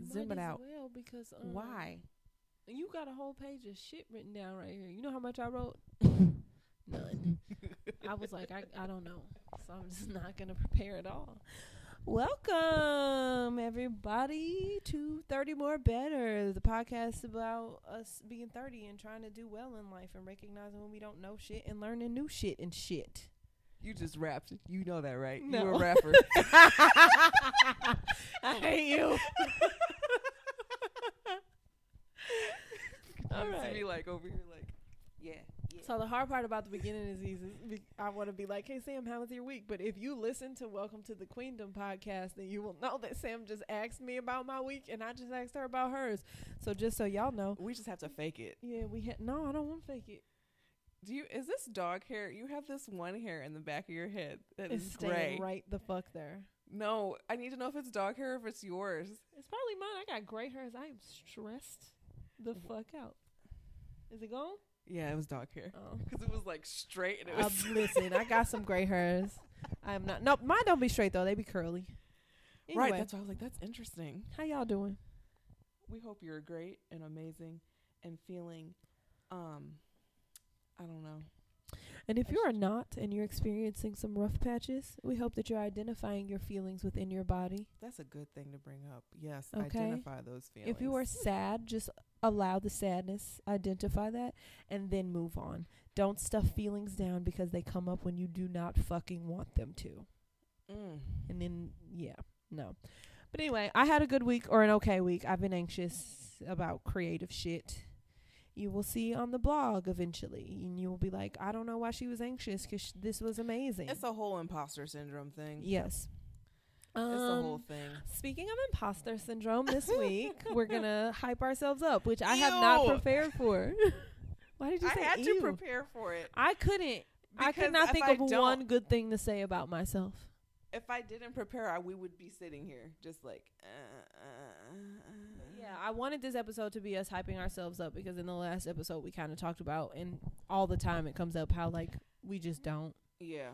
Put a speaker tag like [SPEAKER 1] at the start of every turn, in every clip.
[SPEAKER 1] You
[SPEAKER 2] Zoom it out.
[SPEAKER 1] Well, because um,
[SPEAKER 2] Why?
[SPEAKER 1] You got a whole page of shit written down right here. You know how much I wrote? None. I was like, I I don't know, so I'm just not gonna prepare at all. Welcome everybody to Thirty More Better, the podcast about us being thirty and trying to do well in life and recognizing when we don't know shit and learning new shit and shit.
[SPEAKER 2] You just rapped. You know that, right?
[SPEAKER 1] No.
[SPEAKER 2] You a rapper.
[SPEAKER 1] I hate you.
[SPEAKER 2] See
[SPEAKER 1] right.
[SPEAKER 2] me like over here, like, yeah, yeah.
[SPEAKER 1] So the hard part about the beginning is easy. I want to be like, "Hey Sam, how was your week?" But if you listen to Welcome to the Queendom podcast, then you will know that Sam just asked me about my week, and I just asked her about hers. So just so y'all know,
[SPEAKER 2] we just have to fake it.
[SPEAKER 1] yeah, we had no. I don't want to fake it.
[SPEAKER 2] Do you? Is this dog hair? You have this one hair in the back of your head that
[SPEAKER 1] It's
[SPEAKER 2] is
[SPEAKER 1] staying
[SPEAKER 2] gray.
[SPEAKER 1] right the fuck there.
[SPEAKER 2] No, I need to know if it's dog hair or if it's yours.
[SPEAKER 1] It's probably mine. I got gray hairs. I am stressed the fuck out. Is it gone?
[SPEAKER 2] Yeah, it was dog hair
[SPEAKER 1] Oh.
[SPEAKER 2] because it was like straight and it
[SPEAKER 1] Uh, listen, I got some gray hairs. I'm not. No, mine don't be straight though. They be curly. Anyway,
[SPEAKER 2] Right, that's why I was like, that's interesting.
[SPEAKER 1] how y'all doing?
[SPEAKER 2] We hope you're great and amazing and feeling, um, I don't know.
[SPEAKER 1] And if you are not and you're experiencing some rough patches, we hope that you're identifying your feelings within your body.
[SPEAKER 2] That's a good thing to bring up. Yes,
[SPEAKER 1] Okay.
[SPEAKER 2] identify those feelings.
[SPEAKER 1] If you are sad, just allow the sadness, identify that, and then move on. Don't stuff feelings down because they come up when you do not fucking want them to.
[SPEAKER 2] mm.
[SPEAKER 1] And then, yeah, no. But anyway, I had a good week or an okay week. I've been anxious about creative shit. You will see on the blog eventually, and you will be like, I don't know why she was anxious because sh- this was amazing.
[SPEAKER 2] it's a whole imposter syndrome thing.
[SPEAKER 1] yes.
[SPEAKER 2] It's the whole
[SPEAKER 1] Um,
[SPEAKER 2] thing.
[SPEAKER 1] Speaking of imposter syndrome, this week we're gonna hype ourselves up, which I have not prepared for. Why did you say I
[SPEAKER 2] had
[SPEAKER 1] ew?
[SPEAKER 2] to prepare for it.
[SPEAKER 1] I couldn't. I could not think
[SPEAKER 2] I
[SPEAKER 1] of one good thing to say about myself.
[SPEAKER 2] If I didn't prepare, I, we would be sitting here just like. Uh, uh, uh,
[SPEAKER 1] Yeah, I wanted this episode to be us hyping ourselves up because in the last episode we kind of talked about, and all the time it comes up how like we just don't,
[SPEAKER 2] Yeah.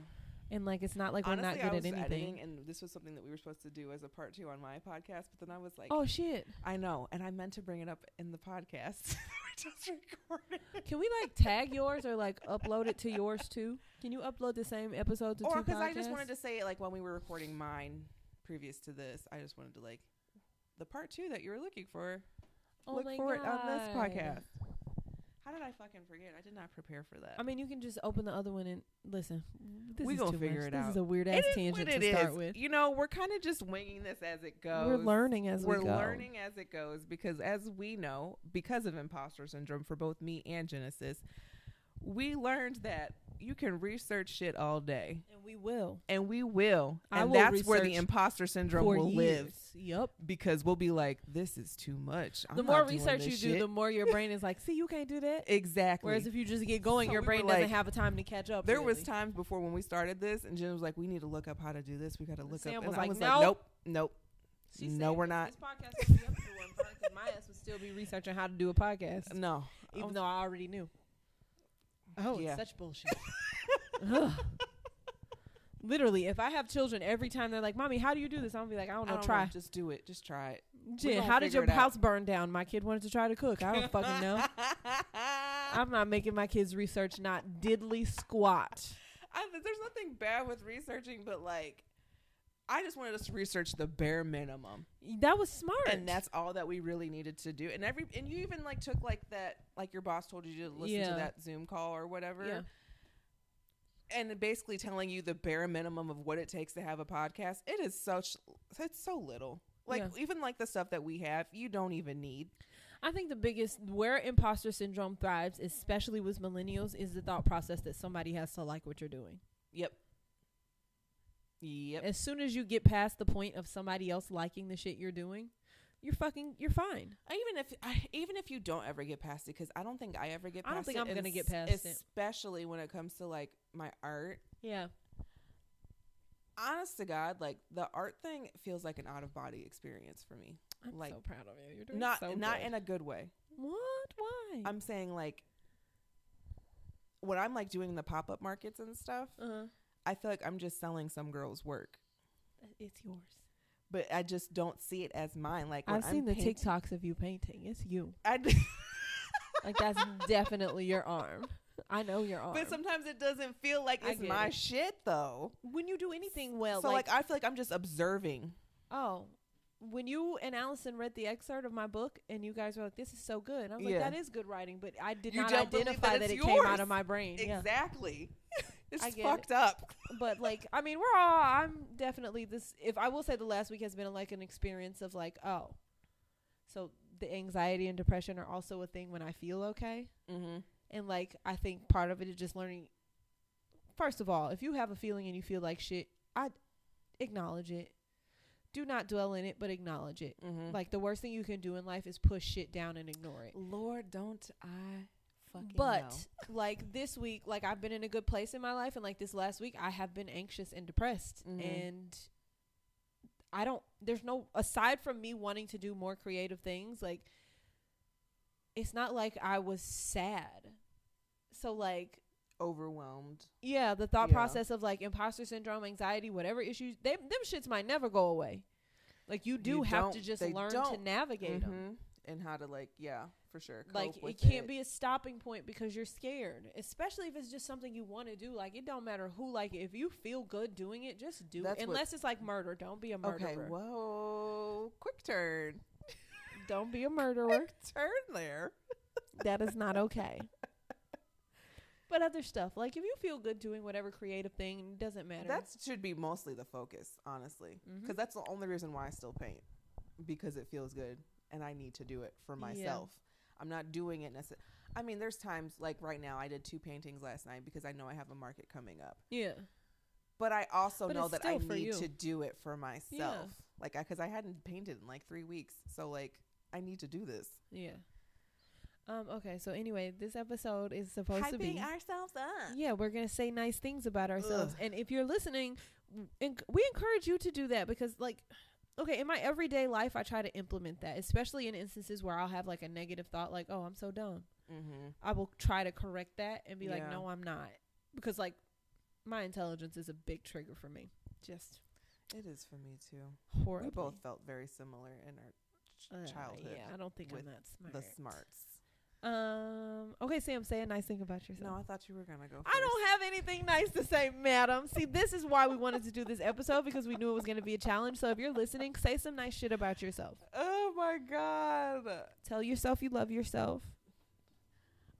[SPEAKER 1] and like it's not like
[SPEAKER 2] Honestly,
[SPEAKER 1] we're not
[SPEAKER 2] I
[SPEAKER 1] good
[SPEAKER 2] was
[SPEAKER 1] at anything.
[SPEAKER 2] editing, and this was something that we were supposed to do as a part two on my podcast. But then I was like,
[SPEAKER 1] oh shit!
[SPEAKER 2] I know, and I meant to bring it up in the podcast. we just recorded.
[SPEAKER 1] Can we like tag yours or like upload it to yours too? Can you upload the same episode to
[SPEAKER 2] Or
[SPEAKER 1] two
[SPEAKER 2] because I just wanted to say, like, when we were recording mine previous to this, I just wanted to like the part two that you were looking for.
[SPEAKER 1] Oh
[SPEAKER 2] look
[SPEAKER 1] my
[SPEAKER 2] for it on this podcast. How did I fucking forget? I did not prepare for that.
[SPEAKER 1] I mean, you can just open the other one and listen. This
[SPEAKER 2] We
[SPEAKER 1] is
[SPEAKER 2] gonna figure
[SPEAKER 1] much.
[SPEAKER 2] it
[SPEAKER 1] This
[SPEAKER 2] out.
[SPEAKER 1] is a weird ass tangent to start
[SPEAKER 2] is.
[SPEAKER 1] with.
[SPEAKER 2] You know, we're kind of just winging this as it goes.
[SPEAKER 1] We're learning as
[SPEAKER 2] We're
[SPEAKER 1] we go.
[SPEAKER 2] learning as it goes because, as we know, because of imposter syndrome for both me and Genesis, we learned that you can research shit all day,
[SPEAKER 1] and we will
[SPEAKER 2] and we will,
[SPEAKER 1] I
[SPEAKER 2] and
[SPEAKER 1] will
[SPEAKER 2] that's where the imposter syndrome will
[SPEAKER 1] years.
[SPEAKER 2] live
[SPEAKER 1] Yup.
[SPEAKER 2] because we'll be like, "This is too much." I'm
[SPEAKER 1] The more research you
[SPEAKER 2] this
[SPEAKER 1] do, the more your brain is like, "See, you can't do that."
[SPEAKER 2] exactly.
[SPEAKER 1] Whereas if you just get going,
[SPEAKER 2] So
[SPEAKER 1] your
[SPEAKER 2] we
[SPEAKER 1] brain doesn't
[SPEAKER 2] like-
[SPEAKER 1] have a time to catch up.
[SPEAKER 2] there was times before when we started this, and Jen was like, "We need to look up how to do this. We got to look
[SPEAKER 1] Sam
[SPEAKER 2] up."
[SPEAKER 1] was
[SPEAKER 2] and I was
[SPEAKER 1] "Nope."
[SPEAKER 2] like, "Nope, nope."
[SPEAKER 1] She
[SPEAKER 2] No,
[SPEAKER 1] said
[SPEAKER 2] we're not.
[SPEAKER 1] This podcast would be up to one part 'cause my ass would still be researching how to do a podcast,
[SPEAKER 2] No,
[SPEAKER 1] even though I already knew. Oh,
[SPEAKER 2] Yeah.
[SPEAKER 1] it's such bullshit. Literally, if I have children, every time they're like, "Mommy, how do you do this?" I'm gonna be like, "I don't
[SPEAKER 2] I
[SPEAKER 1] know.
[SPEAKER 2] don't
[SPEAKER 1] try."
[SPEAKER 2] know. Just do it. Just try it.
[SPEAKER 1] Jen, how did your
[SPEAKER 2] it out.
[SPEAKER 1] house burn down? My kid wanted to try to cook. I don't fucking know. I'm not making my kids research not diddly squat.
[SPEAKER 2] I, there's nothing bad with researching, but like, I just wanted us to research the bare minimum,
[SPEAKER 1] That was smart.
[SPEAKER 2] and that's all that we really needed to do. And every and you even like took like that, like your boss told you to listen
[SPEAKER 1] Yeah.
[SPEAKER 2] to that Zoom call or whatever,
[SPEAKER 1] yeah.
[SPEAKER 2] and basically telling you the bare minimum of what it takes to have a podcast. It is such it's so little. Like
[SPEAKER 1] Yeah.
[SPEAKER 2] even like the stuff that we have, you don't even need.
[SPEAKER 1] I think the biggest where imposter syndrome thrives, especially with millennials, is the thought process that somebody has to like what you're doing.
[SPEAKER 2] Yep. Yep.
[SPEAKER 1] As soon as you get past the point of somebody else liking the shit you're doing, you're fucking you're fine.
[SPEAKER 2] even if I, even if you don't ever get past it, because I don't think I ever get. past I
[SPEAKER 1] don't think
[SPEAKER 2] it,
[SPEAKER 1] I'm gonna get past it.
[SPEAKER 2] especially when it comes to like my art.
[SPEAKER 1] Yeah.
[SPEAKER 2] Honest to God, like the art thing feels like an out of body experience for me.
[SPEAKER 1] I'm
[SPEAKER 2] Like,
[SPEAKER 1] so proud of you. You're doing
[SPEAKER 2] Not
[SPEAKER 1] so
[SPEAKER 2] not
[SPEAKER 1] good.
[SPEAKER 2] in a good way.
[SPEAKER 1] what? Why?
[SPEAKER 2] I'm saying like when I'm like doing the pop up markets and stuff,
[SPEAKER 1] uh-huh.
[SPEAKER 2] I feel like I'm just selling some girl's work.
[SPEAKER 1] It's yours.
[SPEAKER 2] but I just don't see it as mine. Like
[SPEAKER 1] I've seen
[SPEAKER 2] I'm
[SPEAKER 1] the
[SPEAKER 2] painting-
[SPEAKER 1] TikToks of you painting. It's you.
[SPEAKER 2] I d-
[SPEAKER 1] Like that's definitely your arm. I know your arm.
[SPEAKER 2] but sometimes it doesn't feel like it's my
[SPEAKER 1] it.
[SPEAKER 2] shit though.
[SPEAKER 1] when you do anything well,
[SPEAKER 2] so
[SPEAKER 1] like,
[SPEAKER 2] like, I feel like I'm just observing.
[SPEAKER 1] oh, when you and Allison read the excerpt of my book and you guys were like, "This is so good," I was
[SPEAKER 2] Yeah.
[SPEAKER 1] like, "That is good writing," but I did
[SPEAKER 2] You
[SPEAKER 1] not identify
[SPEAKER 2] that
[SPEAKER 1] that, it came out of my brain. Yeah.
[SPEAKER 2] It's
[SPEAKER 1] I
[SPEAKER 2] fucked up.
[SPEAKER 1] but like i mean we're all i'm definitely this if i will say the last week has been like an experience of like oh so the anxiety and depression are also a thing when i feel okay
[SPEAKER 2] Mm-hmm.
[SPEAKER 1] and like i think part of it is just learning first of all if you have a feeling and you feel like shit i acknowledge it do not dwell in it but acknowledge it
[SPEAKER 2] Mm-hmm.
[SPEAKER 1] like the worst thing you can do in life is push shit down and ignore it
[SPEAKER 2] Lord, don't I fucking
[SPEAKER 1] but
[SPEAKER 2] know.
[SPEAKER 1] like this week like i've been in a good place in my life and like this last week i have been anxious and depressed
[SPEAKER 2] Mhm.
[SPEAKER 1] and i don't there's no aside from me wanting to do more creative things like it's not like i was sad so like
[SPEAKER 2] overwhelmed.
[SPEAKER 1] yeah the thought
[SPEAKER 2] Yeah.
[SPEAKER 1] process of like imposter syndrome anxiety whatever issues they them shits might never go away like you do
[SPEAKER 2] You
[SPEAKER 1] have to just learn to
[SPEAKER 2] don't.
[SPEAKER 1] navate them.
[SPEAKER 2] And how to like, yeah, for sure.
[SPEAKER 1] Like it can't be a stopping point because you're scared especially if it's just something you want to do like it don't matter who like it if you feel good doing it just do
[SPEAKER 2] That's
[SPEAKER 1] it unless it's like murder don't be a murderer.
[SPEAKER 2] Okay, whoa, quick turn,
[SPEAKER 1] don't be a murderer.
[SPEAKER 2] quick turn there.
[SPEAKER 1] that is not okay. But other stuff like if you feel good doing whatever creative thing it doesn't matter.
[SPEAKER 2] That should be mostly the focus, honestly,
[SPEAKER 1] mm-hmm.
[SPEAKER 2] because that's the only reason why I still paint, because it feels good and I need to do it for myself. I'm not doing it necessarily. I mean, there's times like right now I did two paintings last night because I know I have a market coming up.
[SPEAKER 1] yeah
[SPEAKER 2] But I also
[SPEAKER 1] But
[SPEAKER 2] know that I need
[SPEAKER 1] you.
[SPEAKER 2] to do it for myself. Like, because I hadn't painted in like three weeks, so like I need to do this.
[SPEAKER 1] yeah um okay so anyway this episode is supposed to be
[SPEAKER 2] ourselves up.
[SPEAKER 1] yeah we're gonna say nice things about ourselves
[SPEAKER 2] Ugh.
[SPEAKER 1] and if you're listening we encourage you to do that because like okay in my everyday life i try to implement that especially in instances where i'll have like a negative thought like oh i'm so dumb
[SPEAKER 2] Mm-hmm.
[SPEAKER 1] i will try to correct that and be like no i'm not because like my intelligence is a big trigger for me just
[SPEAKER 2] It is for me too.
[SPEAKER 1] horrible
[SPEAKER 2] We both felt very similar in our ch- childhood.
[SPEAKER 1] yeah i don't think i'm that smart
[SPEAKER 2] The smarts.
[SPEAKER 1] Um okay sam say a nice thing about yourself
[SPEAKER 2] No, I thought you were gonna go.
[SPEAKER 1] I don't have anything nice to say, madam. See, this is why we wanted to do this episode because we knew it was to be a challenge. So if you're listening, say some nice shit about yourself.
[SPEAKER 2] Oh my god!
[SPEAKER 1] Tell yourself you love yourself.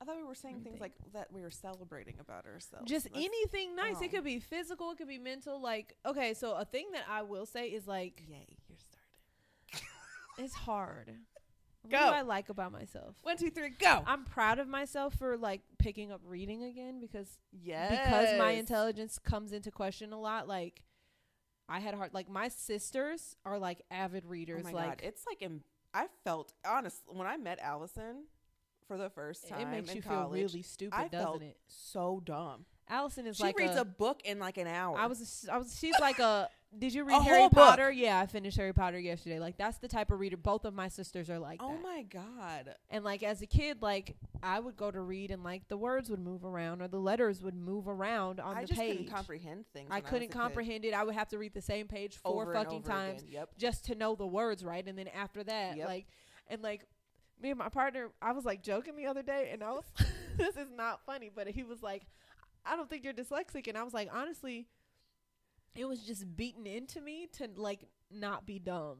[SPEAKER 2] I thought we were saying
[SPEAKER 1] me
[SPEAKER 2] things like that. We were celebrating about ourselves.
[SPEAKER 1] Just
[SPEAKER 2] That's-
[SPEAKER 1] anything nice.
[SPEAKER 2] oh.
[SPEAKER 1] It could be physical, it could be mental. Like, okay, so a thing that I will say is like,
[SPEAKER 2] Yay! You're starting.
[SPEAKER 1] it's hard. What do I like about myself?
[SPEAKER 2] One, two, three, go.
[SPEAKER 1] I'm proud of myself for like picking up reading again because
[SPEAKER 2] yes.
[SPEAKER 1] because my intelligence comes into question a lot. Like, I had a hard like my sisters are like avid
[SPEAKER 2] Oh
[SPEAKER 1] readers.
[SPEAKER 2] my
[SPEAKER 1] like
[SPEAKER 2] god! It's like em- I felt honest when I met Allison for the first time.
[SPEAKER 1] it makes you
[SPEAKER 2] college,
[SPEAKER 1] feel really stupid,
[SPEAKER 2] I
[SPEAKER 1] doesn't
[SPEAKER 2] felt
[SPEAKER 1] it?
[SPEAKER 2] so dumb.
[SPEAKER 1] Allison is like
[SPEAKER 2] She
[SPEAKER 1] like
[SPEAKER 2] reads
[SPEAKER 1] a,
[SPEAKER 2] a, book in like an hour.
[SPEAKER 1] I was I was she's like a did you read
[SPEAKER 2] A
[SPEAKER 1] Harry
[SPEAKER 2] whole book.
[SPEAKER 1] Potter? Yeah, I finished Harry Potter yesterday. Like that's the type of reader both of my sisters are like
[SPEAKER 2] oh
[SPEAKER 1] that.
[SPEAKER 2] my god!
[SPEAKER 1] And like as a kid, like I would go to read and like the words would move around or the letters would move around on
[SPEAKER 2] I
[SPEAKER 1] the
[SPEAKER 2] just
[SPEAKER 1] page.
[SPEAKER 2] couldn't comprehend things.
[SPEAKER 1] I couldn't
[SPEAKER 2] kid.
[SPEAKER 1] comprehend it. I would have to read the same page four
[SPEAKER 2] Over
[SPEAKER 1] fucking times.
[SPEAKER 2] Yep.
[SPEAKER 1] just to know the words right. And then after that,
[SPEAKER 2] Yep.
[SPEAKER 1] like and like me and my partner, I was like joking the other day, and I was this is not funny, but he was like, I don't think you're dyslexic, and I was like, honestly, it was just beaten into me to like not be dumb.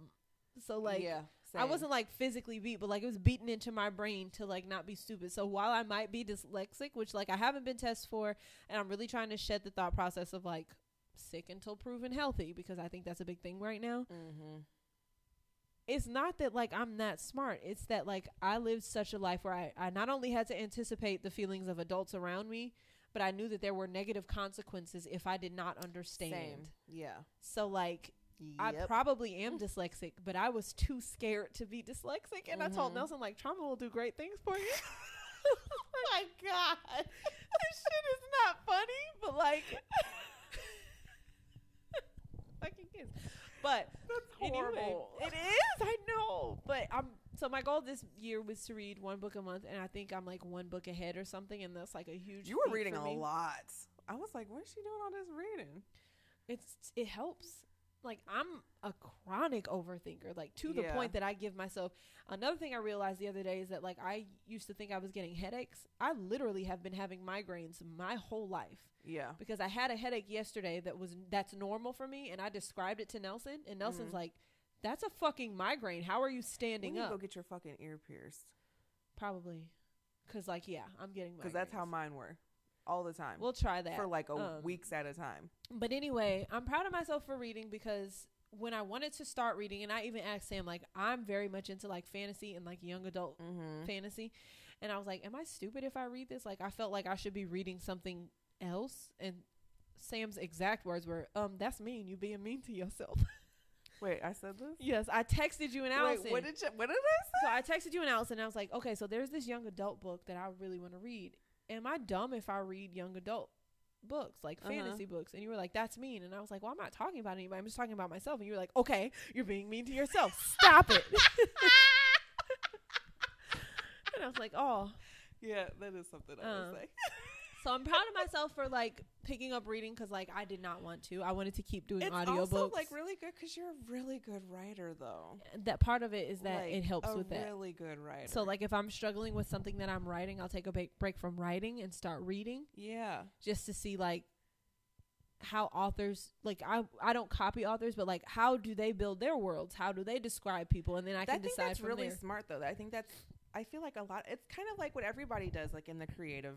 [SPEAKER 1] So like
[SPEAKER 2] yeah,
[SPEAKER 1] I wasn't like physically beat, but like it was beaten into my brain to like not be stupid. So while I might be dyslexic, which like I haven't been tested for, and I'm really trying to shed the thought process of like sick until proven healthy because I think that's a big thing right now.
[SPEAKER 2] Mm-hmm.
[SPEAKER 1] It's not that like I'm that smart. It's that like I lived such a life where I, I not only had to anticipate the feelings of adults around me, but I knew that there were negative consequences if I did not understand.
[SPEAKER 2] Same. Yeah.
[SPEAKER 1] So like I probably am dyslexic, but I was too scared to be dyslexic. And I told
[SPEAKER 2] Mhm.
[SPEAKER 1] Nelson, like, trauma will do great things for you. oh my God. this shit is not funny, but like, fucking kids. But
[SPEAKER 2] That's
[SPEAKER 1] anyway,
[SPEAKER 2] horrible.
[SPEAKER 1] it is. I know. But I'm, so my goal this year was to read one book a month. And I think I'm like one book ahead or something. And that's like a huge
[SPEAKER 2] You were reading a
[SPEAKER 1] me.
[SPEAKER 2] lot. I was like, what is she doing all this reading?
[SPEAKER 1] It's, it helps. like I'm a chronic overthinker, like to the
[SPEAKER 2] Yeah.
[SPEAKER 1] point that I give myself. Another thing I realized the other day is that like I used to think I was getting headaches. I literally have been having migraines my whole life
[SPEAKER 2] Yeah.
[SPEAKER 1] because I had a headache yesterday that was that's normal for me, and I described it to Nelson, and Nelson's
[SPEAKER 2] Mhm.
[SPEAKER 1] like, "That's a fucking migraine. How are you standing up?"
[SPEAKER 2] go get your fucking ear pierced
[SPEAKER 1] Probably, because like yeah, I'm getting
[SPEAKER 2] because that's how mine were, all the time
[SPEAKER 1] We'll try that
[SPEAKER 2] for like a
[SPEAKER 1] Um,
[SPEAKER 2] weeks at a time.
[SPEAKER 1] But anyway, I'm proud of myself for reading because when I wanted to start reading, and I even asked Sam, like, I'm very much into like fantasy and like young adult
[SPEAKER 2] Mm-hmm.
[SPEAKER 1] fantasy. And I was like, Am I stupid if I read this? Like, I felt like I should be reading something else. And Sam's exact words were, Um, that's mean. You being mean to yourself.
[SPEAKER 2] Wait, I said this.
[SPEAKER 1] yes, I texted you and Allison.
[SPEAKER 2] Wait, what did you? What did I say?
[SPEAKER 1] so I texted you and Allison, and I was like, Okay, so there's this young adult book that I really want to read. Am I dumb if I read young adult? books like
[SPEAKER 2] Uh-huh.
[SPEAKER 1] fantasy books and you were like that's mean and i was like well i'm not talking about anybody i'm just talking about myself and you were like okay you're being mean to yourself stop it and i was like oh
[SPEAKER 2] Yeah, that is something I
[SPEAKER 1] Um,
[SPEAKER 2] would say.
[SPEAKER 1] so i'm proud of myself for like picking up reading because like i did not want to i wanted to keep doing
[SPEAKER 2] It's
[SPEAKER 1] audiobooks
[SPEAKER 2] also like really good because you're a really good writer, though.
[SPEAKER 1] that part of it is that
[SPEAKER 2] Like,
[SPEAKER 1] it helps with that
[SPEAKER 2] Really good writer.
[SPEAKER 1] so like if i'm struggling with something that i'm writing i'll take a ba- break from writing and start reading
[SPEAKER 2] yeah,
[SPEAKER 1] just to see like how authors like I I don't copy authors, but like how do they build their worlds? How do they describe people? And then I
[SPEAKER 2] I
[SPEAKER 1] can decide
[SPEAKER 2] that's really
[SPEAKER 1] there.
[SPEAKER 2] smart, though. I think that's. I feel like a lot. It's kind of like what everybody does, like in the creative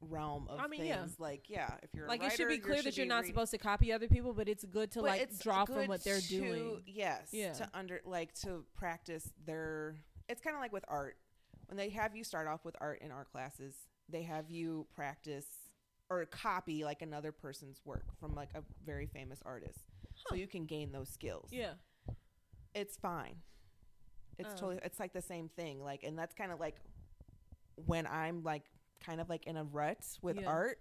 [SPEAKER 2] realm of
[SPEAKER 1] I mean,
[SPEAKER 2] things.
[SPEAKER 1] yeah.
[SPEAKER 2] Like, yeah, if you're
[SPEAKER 1] Like
[SPEAKER 2] writer,
[SPEAKER 1] it should be
[SPEAKER 2] you
[SPEAKER 1] clear
[SPEAKER 2] should
[SPEAKER 1] that you're not
[SPEAKER 2] read-
[SPEAKER 1] supposed to copy other people, but it's good to
[SPEAKER 2] But
[SPEAKER 1] like draw from what they're
[SPEAKER 2] to-
[SPEAKER 1] doing.
[SPEAKER 2] Yes.
[SPEAKER 1] Yeah.
[SPEAKER 2] To under like to practice their. It's kind of like with art. When they have you start off with art in art classes, they have you practice or copy like another person's work from like a very famous artist, so you can gain those skills.
[SPEAKER 1] Yeah.
[SPEAKER 2] It's fine. It's
[SPEAKER 1] Um,
[SPEAKER 2] totally. It's like the same thing. Like, and that's kind of like when I'm like kind of like in a rut with
[SPEAKER 1] Yeah.
[SPEAKER 2] art.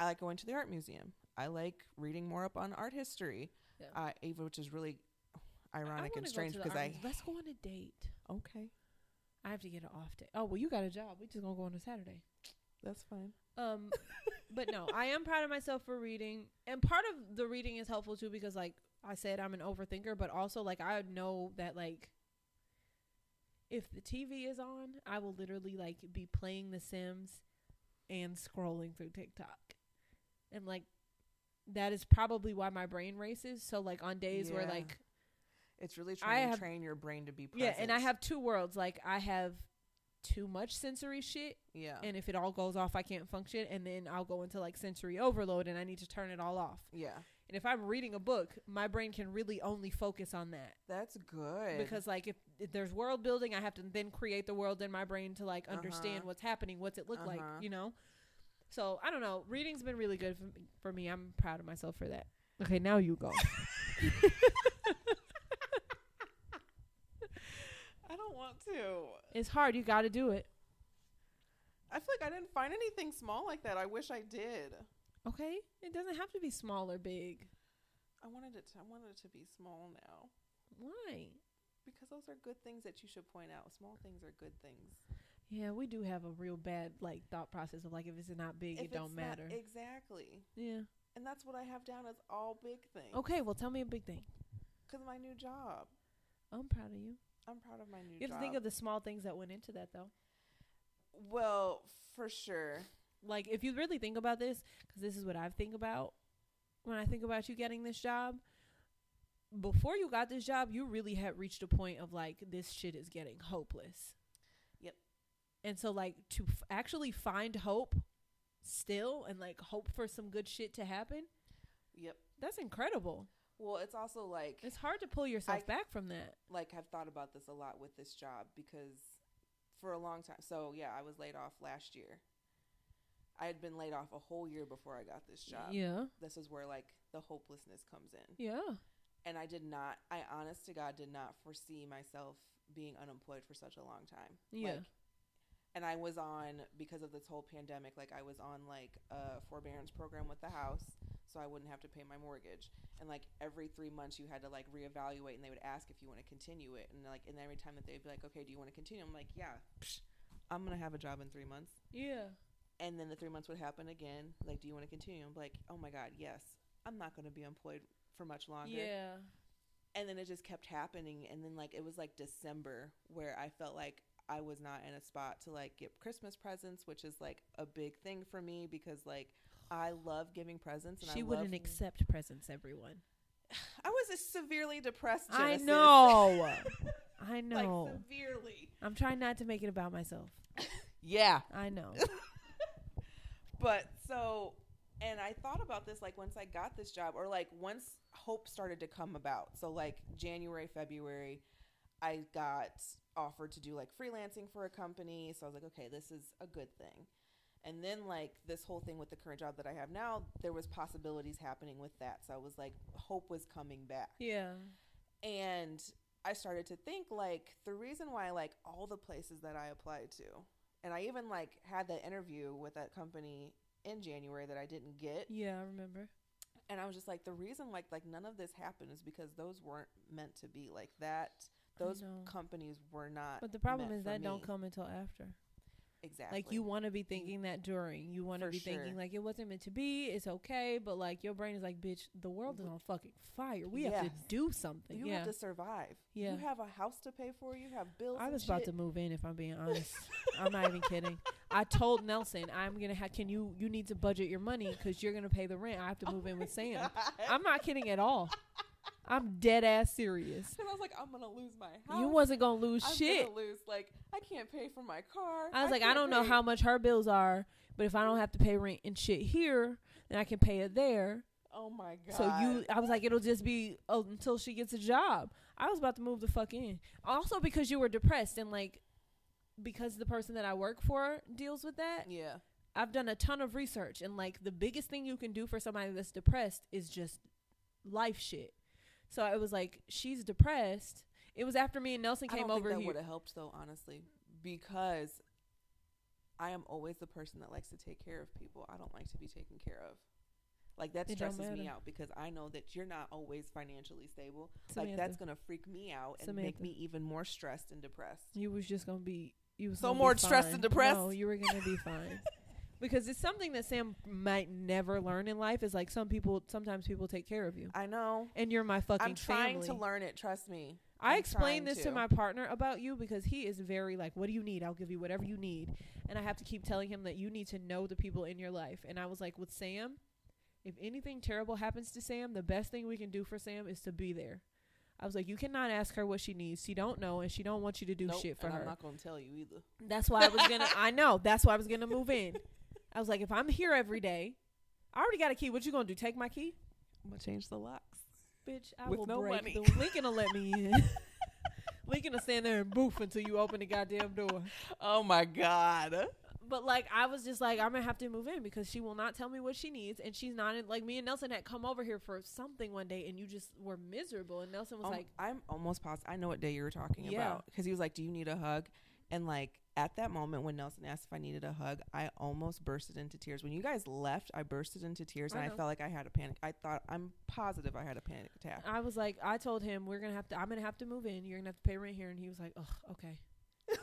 [SPEAKER 2] I like going to the art museum. I like reading more up on art history.
[SPEAKER 1] Yeah.
[SPEAKER 2] Uh, even which is really ironic and strange because I
[SPEAKER 1] let's go on a date.
[SPEAKER 2] okay,
[SPEAKER 1] I have to get an off day. Oh well, you got a job. We just gonna go on a Saturday.
[SPEAKER 2] that's fine.
[SPEAKER 1] Um, but no, I am proud of myself for reading, and part of the reading is helpful too because, like I said, I'm an overthinker, but also like I know that like if the TV is on, I will literally like be playing The Sims and scrolling through TikTok, and like that is probably why my brain races. So like on days where like
[SPEAKER 2] It's really
[SPEAKER 1] I
[SPEAKER 2] trying to
[SPEAKER 1] have-
[SPEAKER 2] train your brain to be present.
[SPEAKER 1] yeah, and I have two worlds. Like I have too much sensory shit
[SPEAKER 2] yeah
[SPEAKER 1] and if it all goes off I can't function and then I'll go into like sensory overload and I need to turn it all off.
[SPEAKER 2] yeah.
[SPEAKER 1] And if I'm reading a book, my brain can really only focus on that.
[SPEAKER 2] That's good
[SPEAKER 1] Because like if there's world building, I have to then create the world in my brain to like understand
[SPEAKER 2] Uh-huh.
[SPEAKER 1] what's happening, what's it look like,
[SPEAKER 2] Uh-huh.
[SPEAKER 1] you know? So, I don't know. Reading's been really good for, for me. I'm proud of myself for that. Okay, now you go.
[SPEAKER 2] I don't want to.
[SPEAKER 1] it's hard. You got to do it.
[SPEAKER 2] I feel like I didn't find anything small like that. I wish I did.
[SPEAKER 1] Okay? It doesn't have to be small or big.
[SPEAKER 2] I wanted it. To, I wanted it to be small now
[SPEAKER 1] Why?
[SPEAKER 2] Because those are good things that you should point out. Small things are good things.
[SPEAKER 1] Yeah, we do have a real bad like thought process of like if it's not big,
[SPEAKER 2] If
[SPEAKER 1] it don't matter.
[SPEAKER 2] exactly,
[SPEAKER 1] yeah.
[SPEAKER 2] and that's what I have down as all big things.
[SPEAKER 1] Okay, well tell me a big thing.
[SPEAKER 2] Because my new job,
[SPEAKER 1] I'm proud of you.
[SPEAKER 2] I'm proud of my new
[SPEAKER 1] You have
[SPEAKER 2] job.
[SPEAKER 1] to think of the small things that went into that though.
[SPEAKER 2] well, for sure.
[SPEAKER 1] Like if you really think about this, because this is what I think about when I think about you getting this job. Before you got this job, you really had reached a point of like this shit is getting hopeless.
[SPEAKER 2] Yep.
[SPEAKER 1] And so like to f- actually find hope still and like hope for some good shit to happen,
[SPEAKER 2] Yep.
[SPEAKER 1] that's incredible.
[SPEAKER 2] Well, it's also like
[SPEAKER 1] It's hard to pull yourself
[SPEAKER 2] I-
[SPEAKER 1] back from that.
[SPEAKER 2] like I've thought about this a lot with this job because for a long time. So yeah, I was laid off last year. I had been laid off a whole year before I got this job.
[SPEAKER 1] Yeah.
[SPEAKER 2] This is where like the hopelessness comes in.
[SPEAKER 1] Yeah.
[SPEAKER 2] And I did not I honest to God did not foresee myself being unemployed for such a long time.
[SPEAKER 1] Yeah.
[SPEAKER 2] Like, and I was on because of this whole pandemic, like I was on like a forbearance program with the house so I wouldn't have to pay my mortgage. And like every three months you had to like reevaluate and they would ask if you want to continue it. And like and every time that they'd be like, Okay, do you want to continue? I'm like, Yeah, psh, I'm gonna have a job in three months.
[SPEAKER 1] Yeah.
[SPEAKER 2] And then the three months would happen again. Like, do you want to continue? I'm like, oh my God, yes. I'm not going to be employed for much longer.
[SPEAKER 1] Yeah.
[SPEAKER 2] And then it just kept happening and then like it was like December where I felt like I was not in a spot to like get Christmas presents, which is like a big thing for me because like I love giving presents and
[SPEAKER 1] She
[SPEAKER 2] I
[SPEAKER 1] wouldn't accept presents, everyone.
[SPEAKER 2] I was a severely depressed.
[SPEAKER 1] I know. I
[SPEAKER 2] like
[SPEAKER 1] know.
[SPEAKER 2] severely.
[SPEAKER 1] I'm trying not to make it about myself.
[SPEAKER 2] Yeah.
[SPEAKER 1] I know.
[SPEAKER 2] But so, and I thought about this like once I got this job, or like once hope started to come about. So, like January, February, I got offered to do like freelancing for a company. So I was like, okay, this is a good thing. And then, like this whole thing with the current job that I have now, there was possibilities happening with that. So I was like, hope was coming back.
[SPEAKER 1] yeah.
[SPEAKER 2] And I started to think like the reason why like all the places that I applied to, and I even like had that interview with that company in January that I didn't get,
[SPEAKER 1] Yeah, I remember.
[SPEAKER 2] And I was just like the reason like like none of this happened is because those weren't meant to be like that. Those companies were not.
[SPEAKER 1] But the problem is that don't come until after.
[SPEAKER 2] Exactly
[SPEAKER 1] Like you want to be mm. thinking that during. You want to be thinking like it wasn't meant to be. It's okay, but like your brain is like, bitch, the world is on fucking fire. We have to do something.
[SPEAKER 2] You
[SPEAKER 1] yeah.
[SPEAKER 2] have to survive.
[SPEAKER 1] Yeah.
[SPEAKER 2] You have a house to pay for. You have bills.
[SPEAKER 1] I was about
[SPEAKER 2] shit.
[SPEAKER 1] to move in if I'm being honest. I'm not even kidding. I told Nelson I'm gonna have. Can you you need to budget your money because you're gonna pay the rent. I have to move in with Sam. I'm not kidding at all. I'm dead ass serious.
[SPEAKER 2] Because I was like, I'm gonna lose my house.
[SPEAKER 1] You wasn't gonna lose
[SPEAKER 2] I'm
[SPEAKER 1] shit.
[SPEAKER 2] gonna lose. Like, I can't pay for my car.
[SPEAKER 1] I was like, I don't know how much her bills are, but if I don't have to pay rent and shit here, then I can pay it there.
[SPEAKER 2] Oh my god.
[SPEAKER 1] So you, I was like, it'll just be uh, until she gets a job. I was about to move the fuck in. Also because you were depressed and like, because the person that I work for deals with that.
[SPEAKER 2] Yeah.
[SPEAKER 1] I've done a ton of research and like the biggest thing you can do for somebody that's depressed is just life shit. So I was like she's depressed. It was after me and Nelson came over
[SPEAKER 2] that
[SPEAKER 1] here.
[SPEAKER 2] would have helped though, honestly, because I am always the person that likes to take care of people. I don't like to be taken care of. Like that
[SPEAKER 1] It
[SPEAKER 2] stresses me out because I know that you're not always financially stable.
[SPEAKER 1] Samantha,
[SPEAKER 2] Like that's gonna freak me out and make me even more stressed and depressed.
[SPEAKER 1] you was just gonna be you was
[SPEAKER 2] So more stressed and depressed?
[SPEAKER 1] No, you were gonna be fine. because it's something that Sam might never learn in life. Is like some people sometimes people take care of you,
[SPEAKER 2] I know.
[SPEAKER 1] and you're my fucking
[SPEAKER 2] I'm trying
[SPEAKER 1] family.
[SPEAKER 2] to learn it. Trust me.
[SPEAKER 1] I
[SPEAKER 2] I'm
[SPEAKER 1] explained this to.
[SPEAKER 2] to.
[SPEAKER 1] my partner about you because he is very like, "What do you need? I'll give you whatever you need." And I have to keep telling him that you need to know the people in your life. And I was like, with Sam, if anything terrible happens to Sam, the best thing we can do for Sam is to be there. I was like, you cannot ask her what she needs. She don't know, and she don't want you to do
[SPEAKER 2] Nope,
[SPEAKER 1] shit for her.
[SPEAKER 2] I'm not gonna tell you either.
[SPEAKER 1] That's why I was gonna. I know. That's why I was gonna move in. I was like, if I'm here every day, I already got a key. What you gonna do? Take my key,
[SPEAKER 2] I'm gonna change the locks.
[SPEAKER 1] bitch? I
[SPEAKER 2] With
[SPEAKER 1] will
[SPEAKER 2] no
[SPEAKER 1] break.
[SPEAKER 2] money.
[SPEAKER 1] The Lincoln will let me in. Lincoln will stand there and boof until you open the goddamn door.
[SPEAKER 2] Oh my god.
[SPEAKER 1] But like, I was just like, I'm gonna have to move in because she will not tell me what she needs, and she's not in. Like me and Nelson had come over here for something one day, and you just were miserable. And Nelson was
[SPEAKER 2] Um,
[SPEAKER 1] like,
[SPEAKER 2] I'm almost positive. I know what day you were talking
[SPEAKER 1] Yeah.
[SPEAKER 2] about because he was like, "Do you need a hug?" And like at that moment when Nelson asked if I needed a hug, I almost bursted into tears. When you guys left, I bursted into tears
[SPEAKER 1] I
[SPEAKER 2] and I felt like I had a panic. I thought I'm positive I had a panic attack.
[SPEAKER 1] I was like, I told him we're gonna have to. I'm gonna have to move in. You're gonna have to pay rent here, and he was like, oh, okay.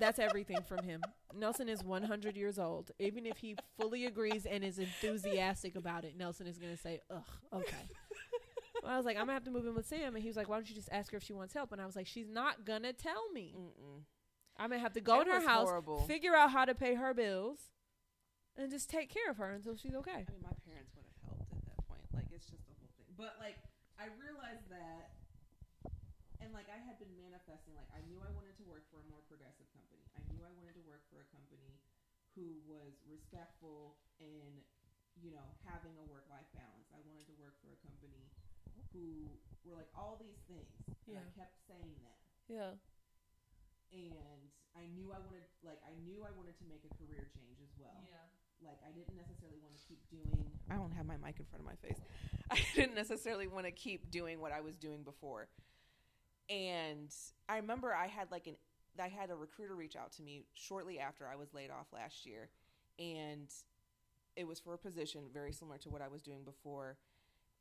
[SPEAKER 1] That's everything from him. Nelson is 100 years old. Even if he fully agrees and is enthusiastic about it, Nelson is gonna say, ugh, okay. Well, I was like, I'm gonna have to move in with Sam, and he was like, Why don't you just ask her if she wants help? And I was like, She's not gonna tell me.
[SPEAKER 2] Mm-mm.
[SPEAKER 1] I'm gonna have to go
[SPEAKER 2] It
[SPEAKER 1] to her house,
[SPEAKER 2] horrible.
[SPEAKER 1] figure out how to pay her bills, and just take care of her until she's okay.
[SPEAKER 2] I mean, my parents would have helped at that point. Like, it's just the whole thing. But like, I realized that, and like, I had been manifesting. Like, I knew I wanted to work for a more progressive company. I knew I wanted to work for a company who was respectful and, you know, having a work-life balance. I wanted to work for a company who were like all these things. And I kept saying that
[SPEAKER 1] Yeah.
[SPEAKER 2] And I knew I wanted like I knew I wanted to make a career change as well. Yeah. Like I didn't necessarily want to keep doing I don't have my mic in front of my face. I didn't necessarily want to keep doing what I was doing before. And I remember I had like an I had a recruiter reach out to me shortly after I was laid off last year and it was for a position very similar to what I was doing before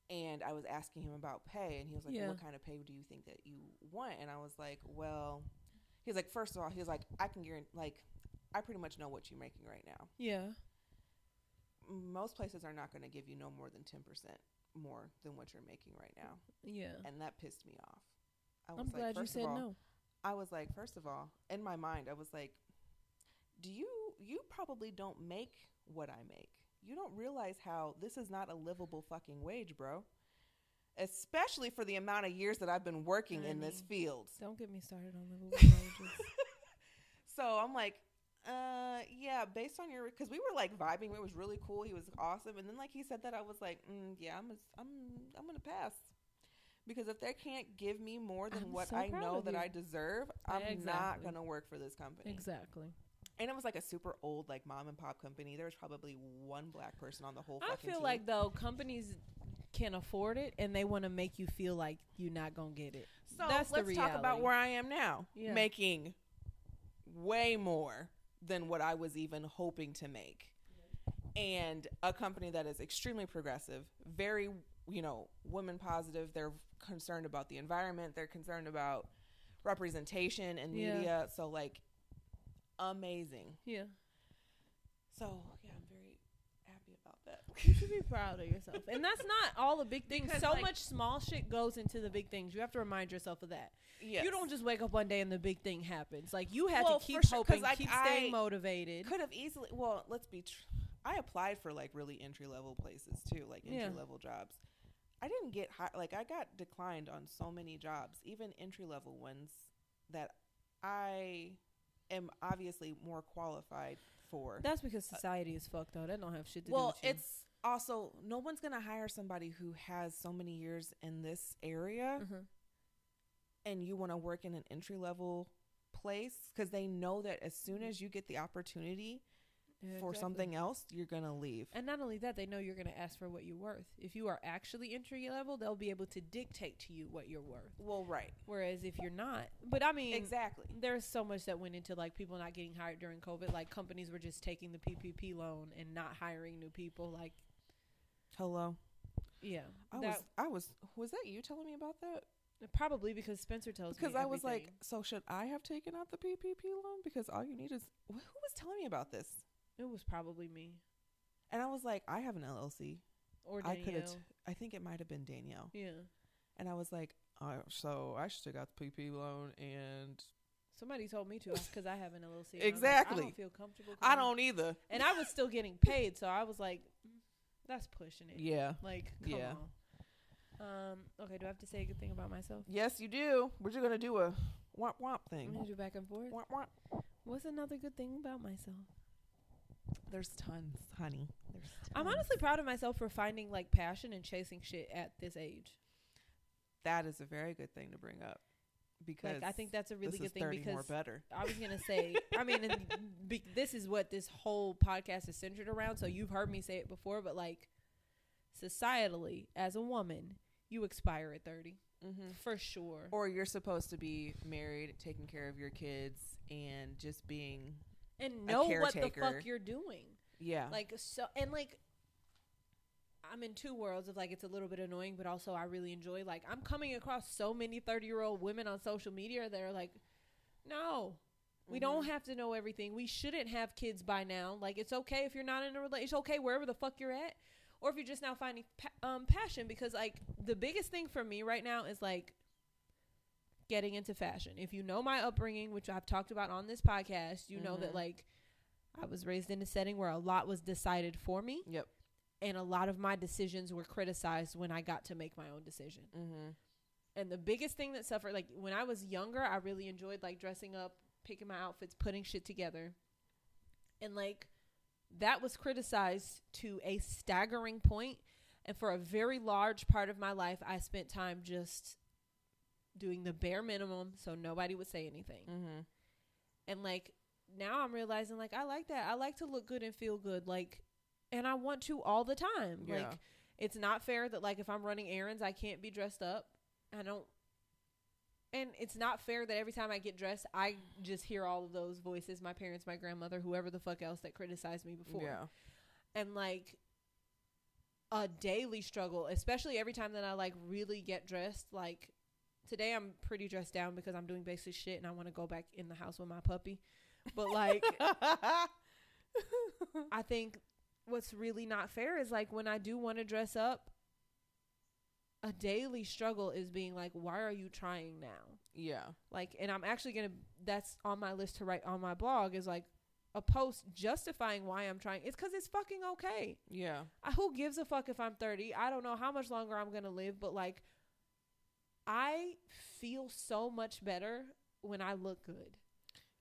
[SPEAKER 2] and I was asking him about pay and he was like
[SPEAKER 1] Yeah.
[SPEAKER 2] what kind of pay do you think that you want and I was like well he's like first of all he's like I can guarantee like I pretty much know what you're making right now
[SPEAKER 1] Yeah.
[SPEAKER 2] most places are not going to give you no more than 10% more than what you're making right now,
[SPEAKER 1] Yeah.
[SPEAKER 2] and that pissed me off. I was
[SPEAKER 1] I'm
[SPEAKER 2] like,
[SPEAKER 1] glad you said
[SPEAKER 2] all,
[SPEAKER 1] no.
[SPEAKER 2] I was like, first of all, in my mind, I was like, do you you probably don't make what I make. You don't realize how this is not a livable fucking wage, bro. Especially for the amount of years that I've been working in this field.
[SPEAKER 1] Don't get me started on livable wages.
[SPEAKER 2] So I'm like, uh, yeah, based on your, because we were like vibing, it was really cool. He was awesome, and then like he said that, I was like, mm, yeah, I'm, I'm, I'm gonna pass, because if they can't give me more than
[SPEAKER 1] I'm
[SPEAKER 2] what
[SPEAKER 1] so
[SPEAKER 2] I know that
[SPEAKER 1] you.
[SPEAKER 2] I deserve, I'm not
[SPEAKER 1] Exactly.
[SPEAKER 2] gonna work for this company.
[SPEAKER 1] exactly.
[SPEAKER 2] And it was like a super old, like mom and pop company. There was probably one black person on the whole.
[SPEAKER 1] I feel
[SPEAKER 2] team.
[SPEAKER 1] like though companies can afford it and they want to make you feel like you're not gonna get it.
[SPEAKER 2] So
[SPEAKER 1] That's the
[SPEAKER 2] let's talk about where I am now,
[SPEAKER 1] Yeah.
[SPEAKER 2] making way more than what I was even hoping to make, and a company that is extremely progressive, very you know women positive. They're concerned about the environment. They're concerned about representation
[SPEAKER 1] Yeah.
[SPEAKER 2] media. So like, amazing.
[SPEAKER 1] Yeah.
[SPEAKER 2] So yeah, I'm very happy about that.
[SPEAKER 1] You should be proud of yourself. And that's not all the big things.
[SPEAKER 2] Because,
[SPEAKER 1] so
[SPEAKER 2] like-
[SPEAKER 1] much small shit goes into the big things. You have to remind yourself of that.
[SPEAKER 2] Yes.
[SPEAKER 1] You don't just wake up one day and the big thing happens. Like you have
[SPEAKER 2] Well,
[SPEAKER 1] to keep
[SPEAKER 2] sure,
[SPEAKER 1] hoping,
[SPEAKER 2] like,
[SPEAKER 1] keep staying
[SPEAKER 2] I
[SPEAKER 1] motivated.
[SPEAKER 2] could have easily well let's be tr- i applied for like really entry level places too like
[SPEAKER 1] Yeah.
[SPEAKER 2] entry level jobs i didn't get high like i got declined on so many jobs even entry level ones that i am obviously more qualified for
[SPEAKER 1] That's because uh, society is fucked though. That don't have shit to do
[SPEAKER 2] well
[SPEAKER 1] with you.
[SPEAKER 2] it's also no one's gonna hire somebody who has so many years in this area
[SPEAKER 1] Mhm.
[SPEAKER 2] and you want to work in an entry level place because they know that as soon as you get the opportunity
[SPEAKER 1] Yeah,
[SPEAKER 2] for
[SPEAKER 1] exactly.
[SPEAKER 2] something else you're gonna leave
[SPEAKER 1] And not only that, they know you're going to ask for what you're worth. If you are actually entry level, they'll be able to dictate to you what you're worth.
[SPEAKER 2] well right
[SPEAKER 1] Whereas if you're not, but I mean,
[SPEAKER 2] exactly
[SPEAKER 1] there's so much that went into like people not getting hired during COVID. Like companies were just taking the PPP loan and not hiring new people. Like,
[SPEAKER 2] hello.
[SPEAKER 1] Yeah,
[SPEAKER 2] i was i was was that you telling me about that?
[SPEAKER 1] Probably because Spencer tells
[SPEAKER 2] because
[SPEAKER 1] me Because
[SPEAKER 2] i was like so should i have taken out the ppp loan? Because all you need is wh- who was telling me about this?
[SPEAKER 1] It was probably me.
[SPEAKER 2] And i was like i have an llc
[SPEAKER 1] or
[SPEAKER 2] i could
[SPEAKER 1] Danielle.
[SPEAKER 2] have i think it might have been danielle.
[SPEAKER 1] Yeah,
[SPEAKER 2] and i was like uh, so i should have got the PPP loan and
[SPEAKER 1] somebody told me to because I have an LLC. I like,
[SPEAKER 2] Exactly.
[SPEAKER 1] I don't feel comfortable.
[SPEAKER 2] i don't either.
[SPEAKER 1] And I was still getting paid, so I was like, that's pushing it.
[SPEAKER 2] yeah
[SPEAKER 1] Like, come
[SPEAKER 2] Yeah.
[SPEAKER 1] on. Um. Okay. Do I have to say a good thing about myself?
[SPEAKER 2] yes you do we're just gonna do a womp womp
[SPEAKER 1] I'm
[SPEAKER 2] thing
[SPEAKER 1] gonna do back and forth.
[SPEAKER 2] womp womp
[SPEAKER 1] What's another good thing about myself?
[SPEAKER 2] there's tons honey there's tons.
[SPEAKER 1] I'm honestly proud of myself for finding like passion and chasing shit at this age.
[SPEAKER 2] that is a very good thing to bring up because
[SPEAKER 1] Like I think that's a really good thing
[SPEAKER 2] 30
[SPEAKER 1] because
[SPEAKER 2] more better
[SPEAKER 1] I was gonna say, I mean, be, this is what this whole podcast is centered around. So you've heard me say it before, but like societally, as a woman, you expire at 30
[SPEAKER 2] mm-hmm.
[SPEAKER 1] for sure.
[SPEAKER 2] or you're supposed to be married taking care of your kids and just being
[SPEAKER 1] and know what the fuck you're doing.
[SPEAKER 2] yeah
[SPEAKER 1] Like so, and like. I'm in two worlds of like it's a little bit annoying, but also I really enjoy. Like I'm coming across so many 30 year old women on social media that are like, no, We don't
[SPEAKER 2] Mhm.
[SPEAKER 1] have to know everything. We shouldn't have kids by now. Like it's okay if you're not in a relationship. It's okay wherever the fuck you're at, or if you're just now finding pa- um passion. Because like the biggest thing for me right now is like getting into fashion. If you know my upbringing, which I've talked about on this podcast, you know that
[SPEAKER 2] Mhm.
[SPEAKER 1] like I was raised in a setting where a lot was decided for me,
[SPEAKER 2] Yep.
[SPEAKER 1] And a lot of my decisions were criticized when I got to make my own decision.
[SPEAKER 2] Mm-hmm.
[SPEAKER 1] And the biggest thing that suffered, like when I was younger, I really enjoyed like dressing up, picking my outfits, putting shit together. And like that was criticized to a staggering point. And for a very large part of my life, I spent time just doing the bare minimum so nobody would say anything.
[SPEAKER 2] Mm-hmm.
[SPEAKER 1] And like now I'm realizing like I like that. I like to look good and feel good. Like and I want to all the time.
[SPEAKER 2] Yeah.
[SPEAKER 1] Like it's not fair that like if I'm running errands I can't be dressed up. I don't and it's not fair that every time I get dressed I just hear all of those voices, my parents, my grandmother, whoever the fuck else that criticized me before.
[SPEAKER 2] Yeah.
[SPEAKER 1] And like a daily struggle, especially every time that I like really get dressed like today I'm pretty dressed down because I'm doing basic shit and I want to go back in the house with my puppy. But like I think what's really not fair is like when I do want to dress up, a daily struggle is being like, why are you trying now?
[SPEAKER 2] Yeah.
[SPEAKER 1] Like, and I'm actually gonna. That's on my list to write on my blog. Is like a post justifying why I'm trying. It's because it's fucking okay.
[SPEAKER 2] Yeah.
[SPEAKER 1] I, who gives a fuck if I'm 30? I don't know how much longer I'm gonna live, but like, I feel so much better when I look good.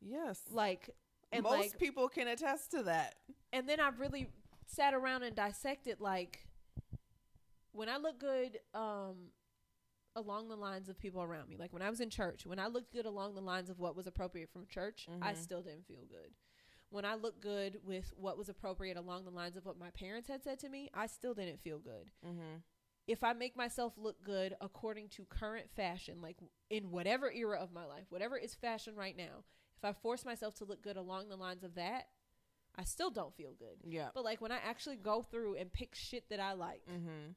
[SPEAKER 2] Yes.
[SPEAKER 1] Like, and
[SPEAKER 2] Most
[SPEAKER 1] like,
[SPEAKER 2] people can attest to that.
[SPEAKER 1] and then I've really sat around and dissected like when I look good um along the lines of people around me. Like when I was in church, when I looked good along the lines of what was appropriate from church, I
[SPEAKER 2] Mhm.
[SPEAKER 1] still didn't feel good. When I looked good with what was appropriate along the lines of what my parents had said to me, I still didn't feel good.
[SPEAKER 2] Mm-hmm.
[SPEAKER 1] If I make myself look good according to current fashion, like in whatever era of my life, whatever is fashion right now, if I force myself to look good along the lines of that, I still don't feel good.
[SPEAKER 2] Yeah.
[SPEAKER 1] But like when I actually go through and pick shit that I like
[SPEAKER 2] Mm-hmm.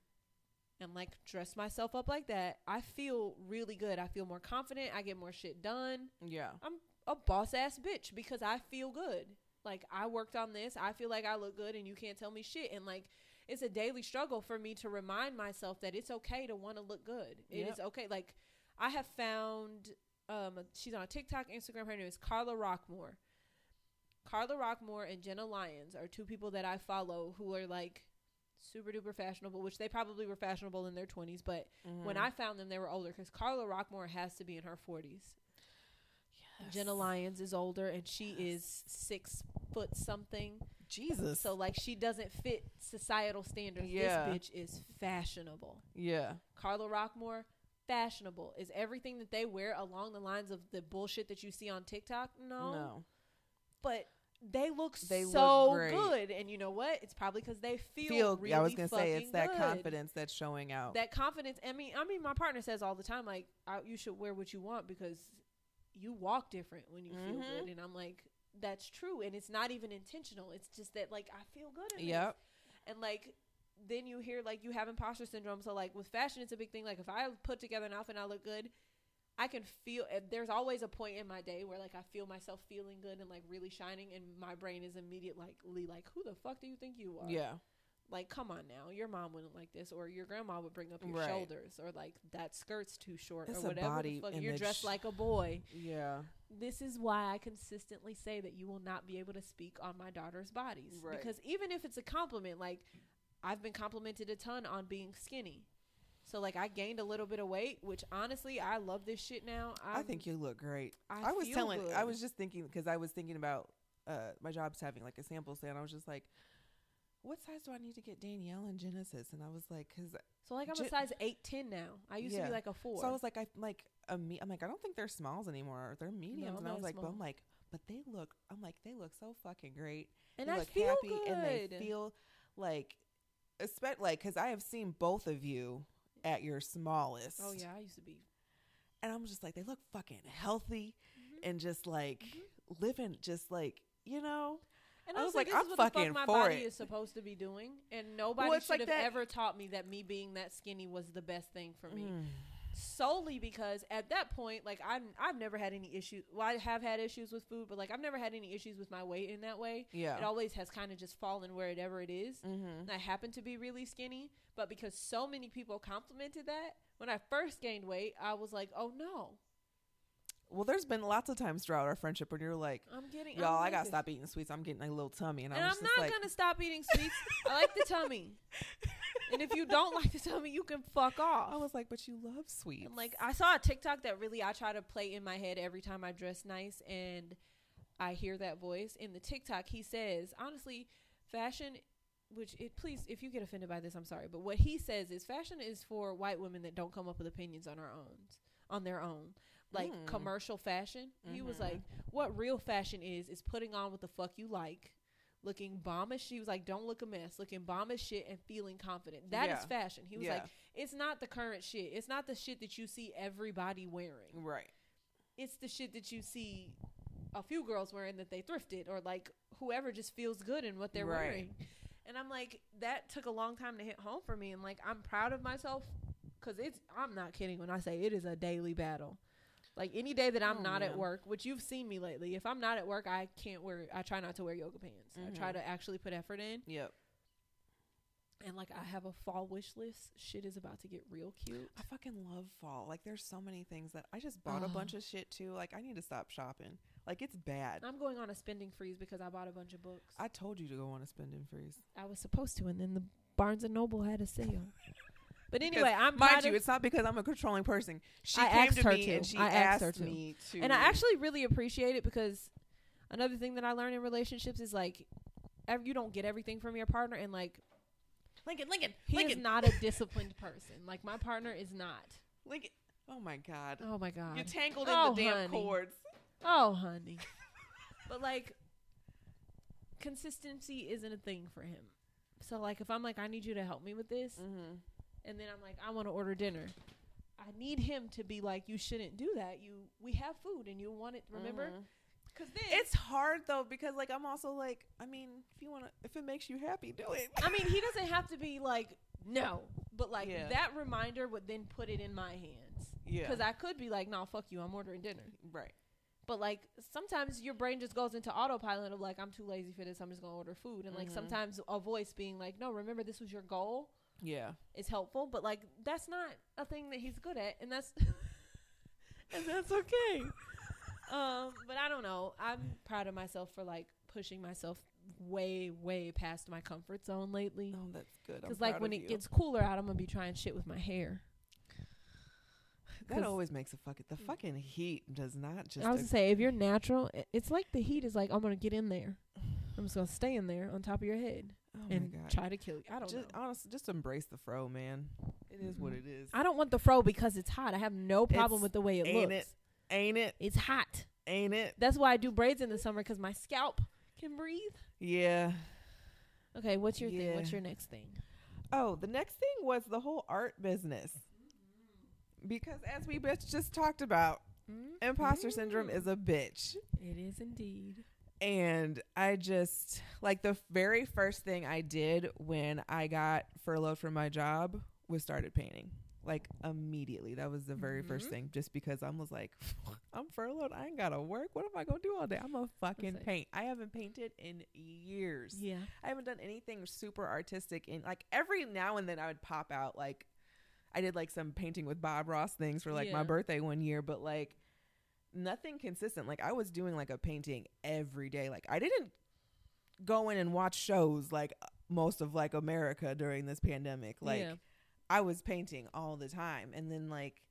[SPEAKER 1] and like dress myself up like that, I feel really good. I feel more confident. I get more shit done.
[SPEAKER 2] Yeah.
[SPEAKER 1] I'm a boss ass bitch because I feel good. Like I worked on this. I feel like I look good and you can't tell me shit. And like it's a daily struggle for me to remind myself that it's okay to want to look good. It is
[SPEAKER 2] Yep.
[SPEAKER 1] okay. Like I have found um she's on TikTok, Instagram, her name is Carla Rockmore. Carla Rockmore and Jenna Lyons are two people that I follow who are like super duper fashionable, which they probably were fashionable in their 20s, but when
[SPEAKER 2] Mm-hmm.
[SPEAKER 1] I found them, they were older because Carla Rockmore has to be in her 40s.
[SPEAKER 2] Yes.
[SPEAKER 1] Jenna Lyons is older and she is six foot something.
[SPEAKER 2] Jesus.
[SPEAKER 1] So, like, she doesn't fit societal standards.
[SPEAKER 2] Yeah.
[SPEAKER 1] This bitch is fashionable.
[SPEAKER 2] yeah.
[SPEAKER 1] Carla Rockmore, fashionable. Is everything that they wear along the lines of the bullshit that you see on TikTok? No.
[SPEAKER 2] No.
[SPEAKER 1] But they look
[SPEAKER 2] They
[SPEAKER 1] so
[SPEAKER 2] great.
[SPEAKER 1] good. And you know what? It's probably because they feel,
[SPEAKER 2] Feel.
[SPEAKER 1] really
[SPEAKER 2] yeah, I was gonna say it's that
[SPEAKER 1] good.
[SPEAKER 2] confidence that's showing out.
[SPEAKER 1] that confidence. I mean, I mean, my partner says all the time, like, I, you should wear what you want because you walk different when you feel
[SPEAKER 2] Mhm.
[SPEAKER 1] good. And I'm like, that's true, and it's not even intentional. It's just that like I feel good. In this. And like, then you hear like you have imposter syndrome. So like with fashion, it's a big thing. Like if I put together an outfit and I look good. I can feel eh, there's always a point in my day where like I feel myself feeling good and like really shining and my brain is immediately like like who the fuck do you think you are?
[SPEAKER 2] yeah.
[SPEAKER 1] like come on now your mom wouldn't like this or your grandma would bring up your
[SPEAKER 2] Right.
[SPEAKER 1] shoulders or like that skirt's too short or
[SPEAKER 2] a
[SPEAKER 1] whatever
[SPEAKER 2] body
[SPEAKER 1] the fuck you're dressed like a boy
[SPEAKER 2] Yeah.
[SPEAKER 1] this is why i consistently say that you will not be able to speak on my daughter's bodies
[SPEAKER 2] Right.
[SPEAKER 1] because even if it's a compliment like i've been complimented a ton on being skinny so like i gained a little bit of weight which honestly i love this shit now
[SPEAKER 2] i
[SPEAKER 1] I'm-
[SPEAKER 2] think you look great.
[SPEAKER 1] I
[SPEAKER 2] I, was telling. I was just thinking because I was thinking about uh my job's having like a sample stand. I was just like, what size do I need to get Danielle and Genesis? And I was like, because
[SPEAKER 1] so like i'm a size 8 10 now i used to be like a 4
[SPEAKER 2] so I was like, I like a me. I'm like, I don't think they're smalls anymore. They're mediums.
[SPEAKER 1] I'm
[SPEAKER 2] and I was like, but. I'm like, but they look. I'm like, they look so fucking great.
[SPEAKER 1] and
[SPEAKER 2] they
[SPEAKER 1] i
[SPEAKER 2] look
[SPEAKER 1] feel
[SPEAKER 2] happy
[SPEAKER 1] good
[SPEAKER 2] and they feel like, especially like, because I have seen both of you at your smallest.
[SPEAKER 1] oh yeah i used to be
[SPEAKER 2] and I'm just like, they look fucking healthy
[SPEAKER 1] Mhm.
[SPEAKER 2] and just like living, just like you know.
[SPEAKER 1] And
[SPEAKER 2] I was like,
[SPEAKER 1] this
[SPEAKER 2] I'm
[SPEAKER 1] is what the
[SPEAKER 2] fucking
[SPEAKER 1] fuck my
[SPEAKER 2] for
[SPEAKER 1] body
[SPEAKER 2] it.
[SPEAKER 1] is supposed to be doing, and nobody
[SPEAKER 2] Well,
[SPEAKER 1] should
[SPEAKER 2] like
[SPEAKER 1] have
[SPEAKER 2] that-
[SPEAKER 1] ever taught me that me being that skinny was the best thing for me.
[SPEAKER 2] Mm.
[SPEAKER 1] Solely because at that point, like I'm, I've never had any issues. Well, I have had issues with food, but like I've never had any issues with my weight in that way.
[SPEAKER 2] Yeah.
[SPEAKER 1] It always has kind of just fallen wherever it is.
[SPEAKER 2] mm-hmm.
[SPEAKER 1] And I happen to be really skinny, but because so many people complimented that, when I first gained weight, I was like, oh no,
[SPEAKER 2] Well, there's been lots of times throughout our friendship when you're like,
[SPEAKER 1] I'm getting.
[SPEAKER 2] y'all,
[SPEAKER 1] I'm
[SPEAKER 2] I gotta stop eating sweets. I'm getting a little tummy, and,
[SPEAKER 1] And I'm not
[SPEAKER 2] like,
[SPEAKER 1] gonna stop eating sweets. I like the tummy. And if you don't like the tummy, you can fuck off.
[SPEAKER 2] I was like, but you love sweets.
[SPEAKER 1] And like I saw a TikTok that really I try to play in my head every time I dress nice and I hear that voice. In the TikTok he says, honestly, fashion which it please if you get offended by this, I'm sorry. But what he says is fashion is for white women that don't come up with opinions on our own on their own. Like
[SPEAKER 2] Mm.
[SPEAKER 1] commercial fashion. He was
[SPEAKER 2] Mhm.
[SPEAKER 1] like, What real fashion is is putting on what the fuck you like. Looking bomb as she was like, don't look a mess. Looking bomb as shit and feeling confident. That is
[SPEAKER 2] Yeah.
[SPEAKER 1] fashion. He was
[SPEAKER 2] Yeah.
[SPEAKER 1] like, it's not the current shit. It's not the shit that you see everybody wearing.
[SPEAKER 2] right.
[SPEAKER 1] It's the shit that you see a few girls wearing that they thrifted or like whoever just feels good in what they're
[SPEAKER 2] Right.
[SPEAKER 1] wearing. And I'm like, that took a long time to hit home for me. And like, I'm proud of myself because it's, I'm not kidding when I say it is a daily battle. Like any day that I'm
[SPEAKER 2] Oh,
[SPEAKER 1] not at work, which you've seen me lately, if I'm not at work, I can't wear, I try not to wear yoga pants. I try
[SPEAKER 2] Mhm.
[SPEAKER 1] to actually put effort in.
[SPEAKER 2] Yep.
[SPEAKER 1] And like I have a fall wish list. Shit is about to get real cute.
[SPEAKER 2] I fucking love fall. Like there's so many things that I just bought a bunch of shit too. Like I need to stop shopping. Like it's bad.
[SPEAKER 1] I'm going on a spending freeze because I bought a bunch of books. I
[SPEAKER 2] told you to go on a spending freeze.
[SPEAKER 1] I was supposed to, and then the Barnes and Noble had a sale. But anyway, I'm
[SPEAKER 2] Mind you,
[SPEAKER 1] of-
[SPEAKER 2] it's not because I'm a controlling person. She
[SPEAKER 1] I
[SPEAKER 2] came
[SPEAKER 1] asked
[SPEAKER 2] to
[SPEAKER 1] her
[SPEAKER 2] me
[SPEAKER 1] to.
[SPEAKER 2] and she
[SPEAKER 1] I
[SPEAKER 2] asked
[SPEAKER 1] asked her to.
[SPEAKER 2] me to.
[SPEAKER 1] and I actually really appreciate it because another thing that I learned in relationships is like you don't get everything from your partner, and like
[SPEAKER 2] Lincoln, Lincoln,
[SPEAKER 1] he
[SPEAKER 2] Lincoln,
[SPEAKER 1] is not a disciplined person. Like my partner is not.
[SPEAKER 2] Lincoln. Oh my god.
[SPEAKER 1] Oh my god.
[SPEAKER 2] You tangled
[SPEAKER 1] Oh,
[SPEAKER 2] in the damn
[SPEAKER 1] honey.
[SPEAKER 2] cords.
[SPEAKER 1] Oh, honey. but like consistency isn't a thing for him. So like if I'm like I need you to help me with this
[SPEAKER 2] Mm-hmm.
[SPEAKER 1] And then I'm like I want to order dinner. I need him to be like you shouldn't do that. You we have food and you want it, remember?
[SPEAKER 2] Mm-hmm.
[SPEAKER 1] Cuz then
[SPEAKER 2] It's hard though because like I'm also like I mean if you want to if it makes you happy do it.
[SPEAKER 1] I mean, he doesn't have to be like no, but like
[SPEAKER 2] Yeah.
[SPEAKER 1] that reminder would then put it in my hands.
[SPEAKER 2] yeah.
[SPEAKER 1] Cuz I could be like, "No, fuck you. I'm ordering dinner."
[SPEAKER 2] right.
[SPEAKER 1] But like sometimes your brain just goes into autopilot of like I'm too lazy for this. I'm just gonna order food. And like
[SPEAKER 2] Mhm.
[SPEAKER 1] sometimes a voice being like, "No, remember this was your goal,"
[SPEAKER 2] Yeah.
[SPEAKER 1] is helpful. But like that's not a thing that he's good at, and that's and that's okay. um, but I don't know. I'm proud of myself for like pushing myself way way past my comfort zone lately.
[SPEAKER 2] Oh, that's good.
[SPEAKER 1] Because like when it
[SPEAKER 2] you.
[SPEAKER 1] gets cooler out, I'm gonna be trying shit with my hair.
[SPEAKER 2] that always makes a fucking the fucking heat does not just
[SPEAKER 1] I was gonna say if you're natural, it's like the heat is like I'm gonna get in there. I'm just gonna stay in there on top of your head
[SPEAKER 2] oh
[SPEAKER 1] and
[SPEAKER 2] my god.
[SPEAKER 1] try to kill you. I don't
[SPEAKER 2] just
[SPEAKER 1] know.
[SPEAKER 2] honestly just embrace the fro, man. It is what
[SPEAKER 1] Mhm.
[SPEAKER 2] it is.
[SPEAKER 1] I don't want the fro because it's hot. I have no problem
[SPEAKER 2] It's-
[SPEAKER 1] with the way it looks.
[SPEAKER 2] ain't
[SPEAKER 1] looks.
[SPEAKER 2] Ain't it?
[SPEAKER 1] It's hot.
[SPEAKER 2] Ain't it?
[SPEAKER 1] That's why I do braids in the summer because my scalp can breathe.
[SPEAKER 2] Yeah.
[SPEAKER 1] Okay, what's your thing? What's your next thing?
[SPEAKER 2] Oh, the next thing was the whole art business. Because as we bitch just talked about, imposter syndrome is a bitch.
[SPEAKER 1] It is indeed.
[SPEAKER 2] And I just like the very first thing I did when I got furloughed from my job was started painting. Like immediately. That was the very first
[SPEAKER 1] Mhm.
[SPEAKER 2] thing. Just because I was like, I'm furloughed. I ain't gotta work. What am I gonna do all day? I'm gonna fucking
[SPEAKER 1] like-
[SPEAKER 2] paint. I haven't painted in years.
[SPEAKER 1] Yeah.
[SPEAKER 2] I haven't done anything super artistic in like every now and then I would pop out like I did like some painting with Bob Ross things for like my birthday one year, but like nothing consistent. Like I was doing like a painting every day. Like I didn't go in and watch shows like most of like America during this pandemic. Like
[SPEAKER 1] Yeah.
[SPEAKER 2] I was painting all the time and then like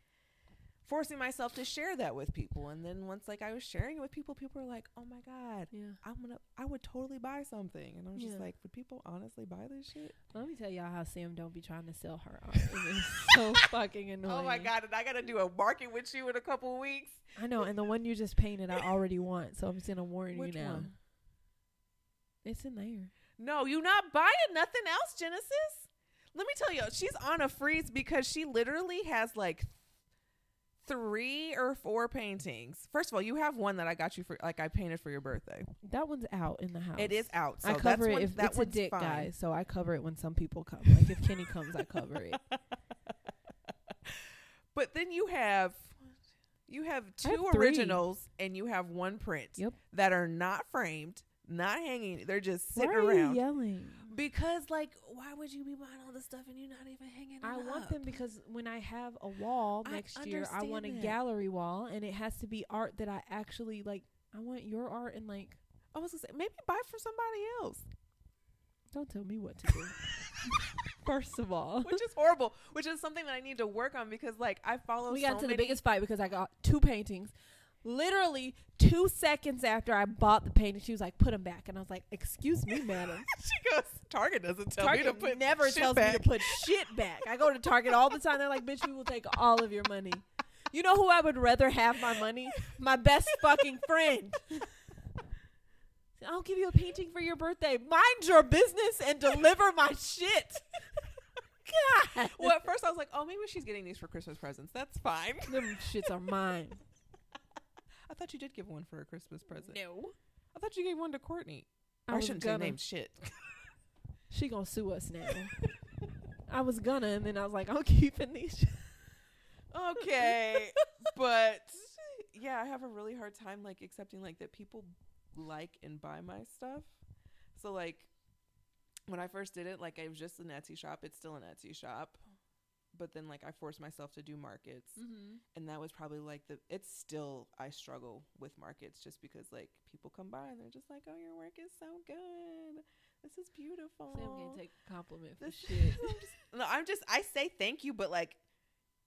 [SPEAKER 2] forcing myself to share that with people and then once like I was sharing it with people people were like, "Oh my god,
[SPEAKER 1] Yeah.
[SPEAKER 2] I'm gonna I would totally buy something. And I'm just
[SPEAKER 1] Yeah.
[SPEAKER 2] like, would people honestly buy this shit?
[SPEAKER 1] Let me tell y'all how Sam don't be trying to sell her art. It is so fucking annoying.
[SPEAKER 2] Oh my god, and I gotta do a market with you in a couple weeks.
[SPEAKER 1] I know, and the one you just painted, I already want, so I'm just gonna warn
[SPEAKER 2] Which
[SPEAKER 1] you now.
[SPEAKER 2] one?
[SPEAKER 1] It's in there.
[SPEAKER 2] No, you not buying nothing else, Genesis. Let me tell you, she's on a freeze because she literally has like three or four paintings. First of all, you have one that I got you for like I painted for your birthday.
[SPEAKER 1] That one's out in the house.
[SPEAKER 2] It is out. So
[SPEAKER 1] I cover
[SPEAKER 2] that's
[SPEAKER 1] it if
[SPEAKER 2] that
[SPEAKER 1] it's a dick
[SPEAKER 2] fine.
[SPEAKER 1] guy, so I cover it when some people come. Like if Kenny comes, I cover it.
[SPEAKER 2] But then you have you have
[SPEAKER 1] I have
[SPEAKER 2] two
[SPEAKER 1] three.
[SPEAKER 2] originals and you have one print
[SPEAKER 1] Yep.
[SPEAKER 2] that are not framed, not hanging. They're just sitting
[SPEAKER 1] Why are
[SPEAKER 2] around.
[SPEAKER 1] you yelling?
[SPEAKER 2] Because like, why would you be buying all this stuff and you're not even hanging?
[SPEAKER 1] I
[SPEAKER 2] it I
[SPEAKER 1] want
[SPEAKER 2] up?
[SPEAKER 1] them because when I have a wall
[SPEAKER 2] I
[SPEAKER 1] next year, I want a
[SPEAKER 2] that.
[SPEAKER 1] gallery wall, and it has to be art that I actually like. I want your art and like.
[SPEAKER 2] I was gonna say maybe buy from somebody else,
[SPEAKER 1] Don't tell me what to do. First of all,
[SPEAKER 2] which is horrible. Which is something that I need to work on because like I follow.
[SPEAKER 1] we
[SPEAKER 2] so
[SPEAKER 1] got into the biggest fight because I got two paintings. Literally two seconds after I bought the painting, she was like, "Put them back," and I was like, "Excuse me, madam."
[SPEAKER 2] she goes. Target doesn't tell
[SPEAKER 1] Target
[SPEAKER 2] me to put
[SPEAKER 1] never tells
[SPEAKER 2] back.
[SPEAKER 1] me to put shit back. I go to Target all the time. They're like, "Bitch, we will take all of your money." You know who I would rather have my money? My best fucking friend. I'll give you a painting for your birthday. Mind your business and deliver my shit. God.
[SPEAKER 2] Well, at first I was like, oh, maybe she's getting these for Christmas presents. That's fine.
[SPEAKER 1] Them shits are mine.
[SPEAKER 2] I thought you did give one for a Christmas present.
[SPEAKER 1] No.
[SPEAKER 2] I thought you gave one to Courtney.
[SPEAKER 1] I
[SPEAKER 2] I,
[SPEAKER 1] was
[SPEAKER 2] shouldn't
[SPEAKER 1] gonna.
[SPEAKER 2] say named shit.
[SPEAKER 1] She gonna sue us now. I was gonna, and then I was like, I'm keeping these.
[SPEAKER 2] okay, but yeah, I have a really hard time like accepting like that people like and buy my stuff. So like, when I first did it, like it was just an Etsy shop. It's still an Etsy shop, but then like I forced myself to do markets,
[SPEAKER 1] Mm-hmm.
[SPEAKER 2] and that was probably like the. It's still I struggle with markets just because like people come by and they're just like, "Oh, your work is so good. This is beautiful."
[SPEAKER 1] Sam can't take a compliment for
[SPEAKER 2] This-
[SPEAKER 1] shit.
[SPEAKER 2] I'm just, no, I'm just I say thank you, but like,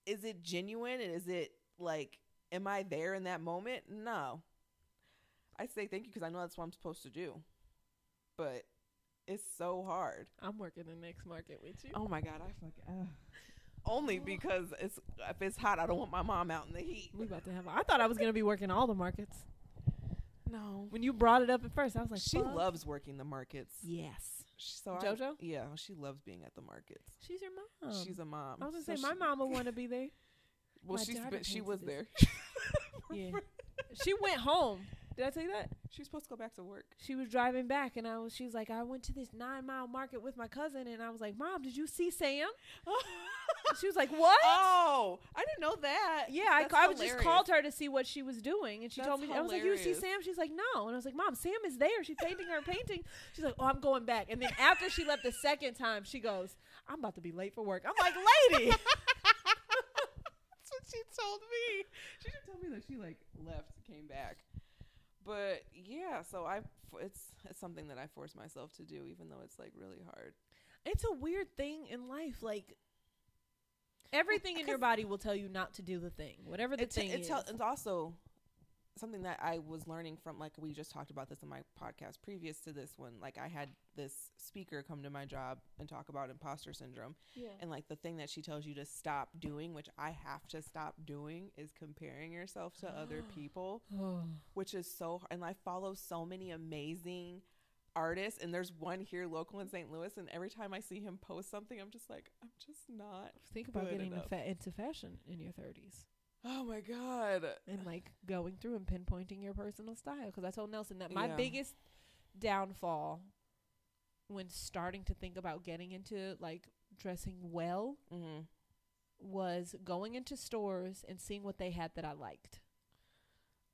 [SPEAKER 2] is it genuine and is it like, am I there in that moment? No. I say thank you because I know that's what I'm supposed to do, but it's so hard.
[SPEAKER 1] I'm working the next market with you.
[SPEAKER 2] Oh my god, I fucking uh, only because it's if it's hot, I don't want my mom out in the heat.
[SPEAKER 1] We about to have. I thought I was gonna be working all the markets.
[SPEAKER 2] No,
[SPEAKER 1] When you brought it up at first, I was like,
[SPEAKER 2] she
[SPEAKER 1] "Fuck."
[SPEAKER 2] loves working the markets.
[SPEAKER 1] Yes.
[SPEAKER 2] So I-
[SPEAKER 1] JoJo?
[SPEAKER 2] yeah, she loves being at the markets.
[SPEAKER 1] She's your mom.
[SPEAKER 2] She's a mom.
[SPEAKER 1] I was gonna
[SPEAKER 2] so
[SPEAKER 1] say my
[SPEAKER 2] she-
[SPEAKER 1] mama want to be there.
[SPEAKER 2] Well,
[SPEAKER 1] my
[SPEAKER 2] she's
[SPEAKER 1] daughter
[SPEAKER 2] been, she was
[SPEAKER 1] this.
[SPEAKER 2] there.
[SPEAKER 1] Yeah. she went home. Did I tell you that?
[SPEAKER 2] She's supposed to go back to work.
[SPEAKER 1] She was driving back, and I was. She was like, I went to this nine mile market with my cousin, and I was like, Mom, did you see Sam? she was like, What?
[SPEAKER 2] Oh, I didn't know that.
[SPEAKER 1] Yeah, I, ca- I was just
[SPEAKER 2] hilarious.
[SPEAKER 1] called her to see what she was doing, and she told
[SPEAKER 2] That's
[SPEAKER 1] me I was like, "You see
[SPEAKER 2] hilarious.
[SPEAKER 1] Sam?" She's like, "No," and I was like, "Mom, Sam is there. She's painting her painting." She's like, "Oh, I'm going back." And then after she left the second time, she goes, "I'm about to be late for work." I'm like, "Lady,
[SPEAKER 2] That's what she told me. She didn't tell me that she like left, came back. But yeah, so I it's it's something that I force myself to do, even though it's like really hard.
[SPEAKER 1] it's a weird thing in life. Like everything in your body will tell you not to do the thing, whatever the
[SPEAKER 2] It's
[SPEAKER 1] thing
[SPEAKER 2] it's,
[SPEAKER 1] is."
[SPEAKER 2] hel- it's also something that I was learning from. Like we just talked about this in my podcast previous to this one. Like I had this speaker come to my job and talk about imposter syndrome.
[SPEAKER 1] yeah.
[SPEAKER 2] And like the thing that she tells you to stop doing, which I have to stop doing, is comparing yourself to other people, which is so. And I follow so many amazing artists, and there's one here local in St. Louis, and every time I see him post something, I'm just like, I'm just not.
[SPEAKER 1] Think about getting fa- into fashion in your 30s
[SPEAKER 2] Oh my god.
[SPEAKER 1] and like going through and pinpointing your personal style. Because I told Nelson that my
[SPEAKER 2] Yeah.
[SPEAKER 1] biggest downfall when starting to think about getting into like dressing well
[SPEAKER 2] Mm-hmm.
[SPEAKER 1] was going into stores and seeing what they had that I liked.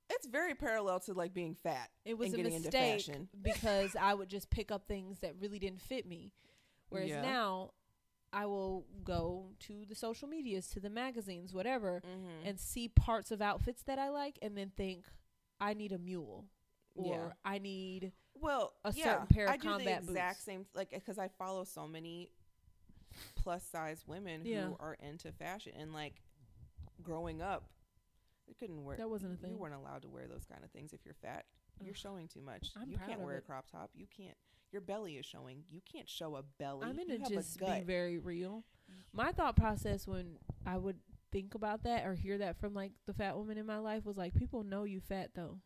[SPEAKER 2] It's very parallel to like being fat.
[SPEAKER 1] It was
[SPEAKER 2] And
[SPEAKER 1] a
[SPEAKER 2] getting into
[SPEAKER 1] mistake
[SPEAKER 2] fashion.
[SPEAKER 1] because I would just pick up things that really didn't fit me. Whereas
[SPEAKER 2] Yeah.
[SPEAKER 1] now I will go to the social medias, to the magazines, whatever,
[SPEAKER 2] Mm-hmm.
[SPEAKER 1] and see parts of outfits that I like and then think I need a mule or
[SPEAKER 2] Yeah.
[SPEAKER 1] I need
[SPEAKER 2] well,
[SPEAKER 1] a
[SPEAKER 2] yeah,
[SPEAKER 1] certain pair of
[SPEAKER 2] I do
[SPEAKER 1] combat
[SPEAKER 2] the exact
[SPEAKER 1] boots.
[SPEAKER 2] same like because I follow so many plus size women
[SPEAKER 1] Yeah.
[SPEAKER 2] who are into fashion and like growing up, you couldn't wear.
[SPEAKER 1] that wasn't a thing.
[SPEAKER 2] You weren't allowed to wear those kind of things if you're fat. You're showing too much.
[SPEAKER 1] I'm
[SPEAKER 2] you can't wear a crop top. You can't. Your belly is showing. You can't show a belly.
[SPEAKER 1] I'm gonna just be very real. Mm-hmm. My thought process when I would think about that or hear that from like the fat woman in my life was like, people know you fat though.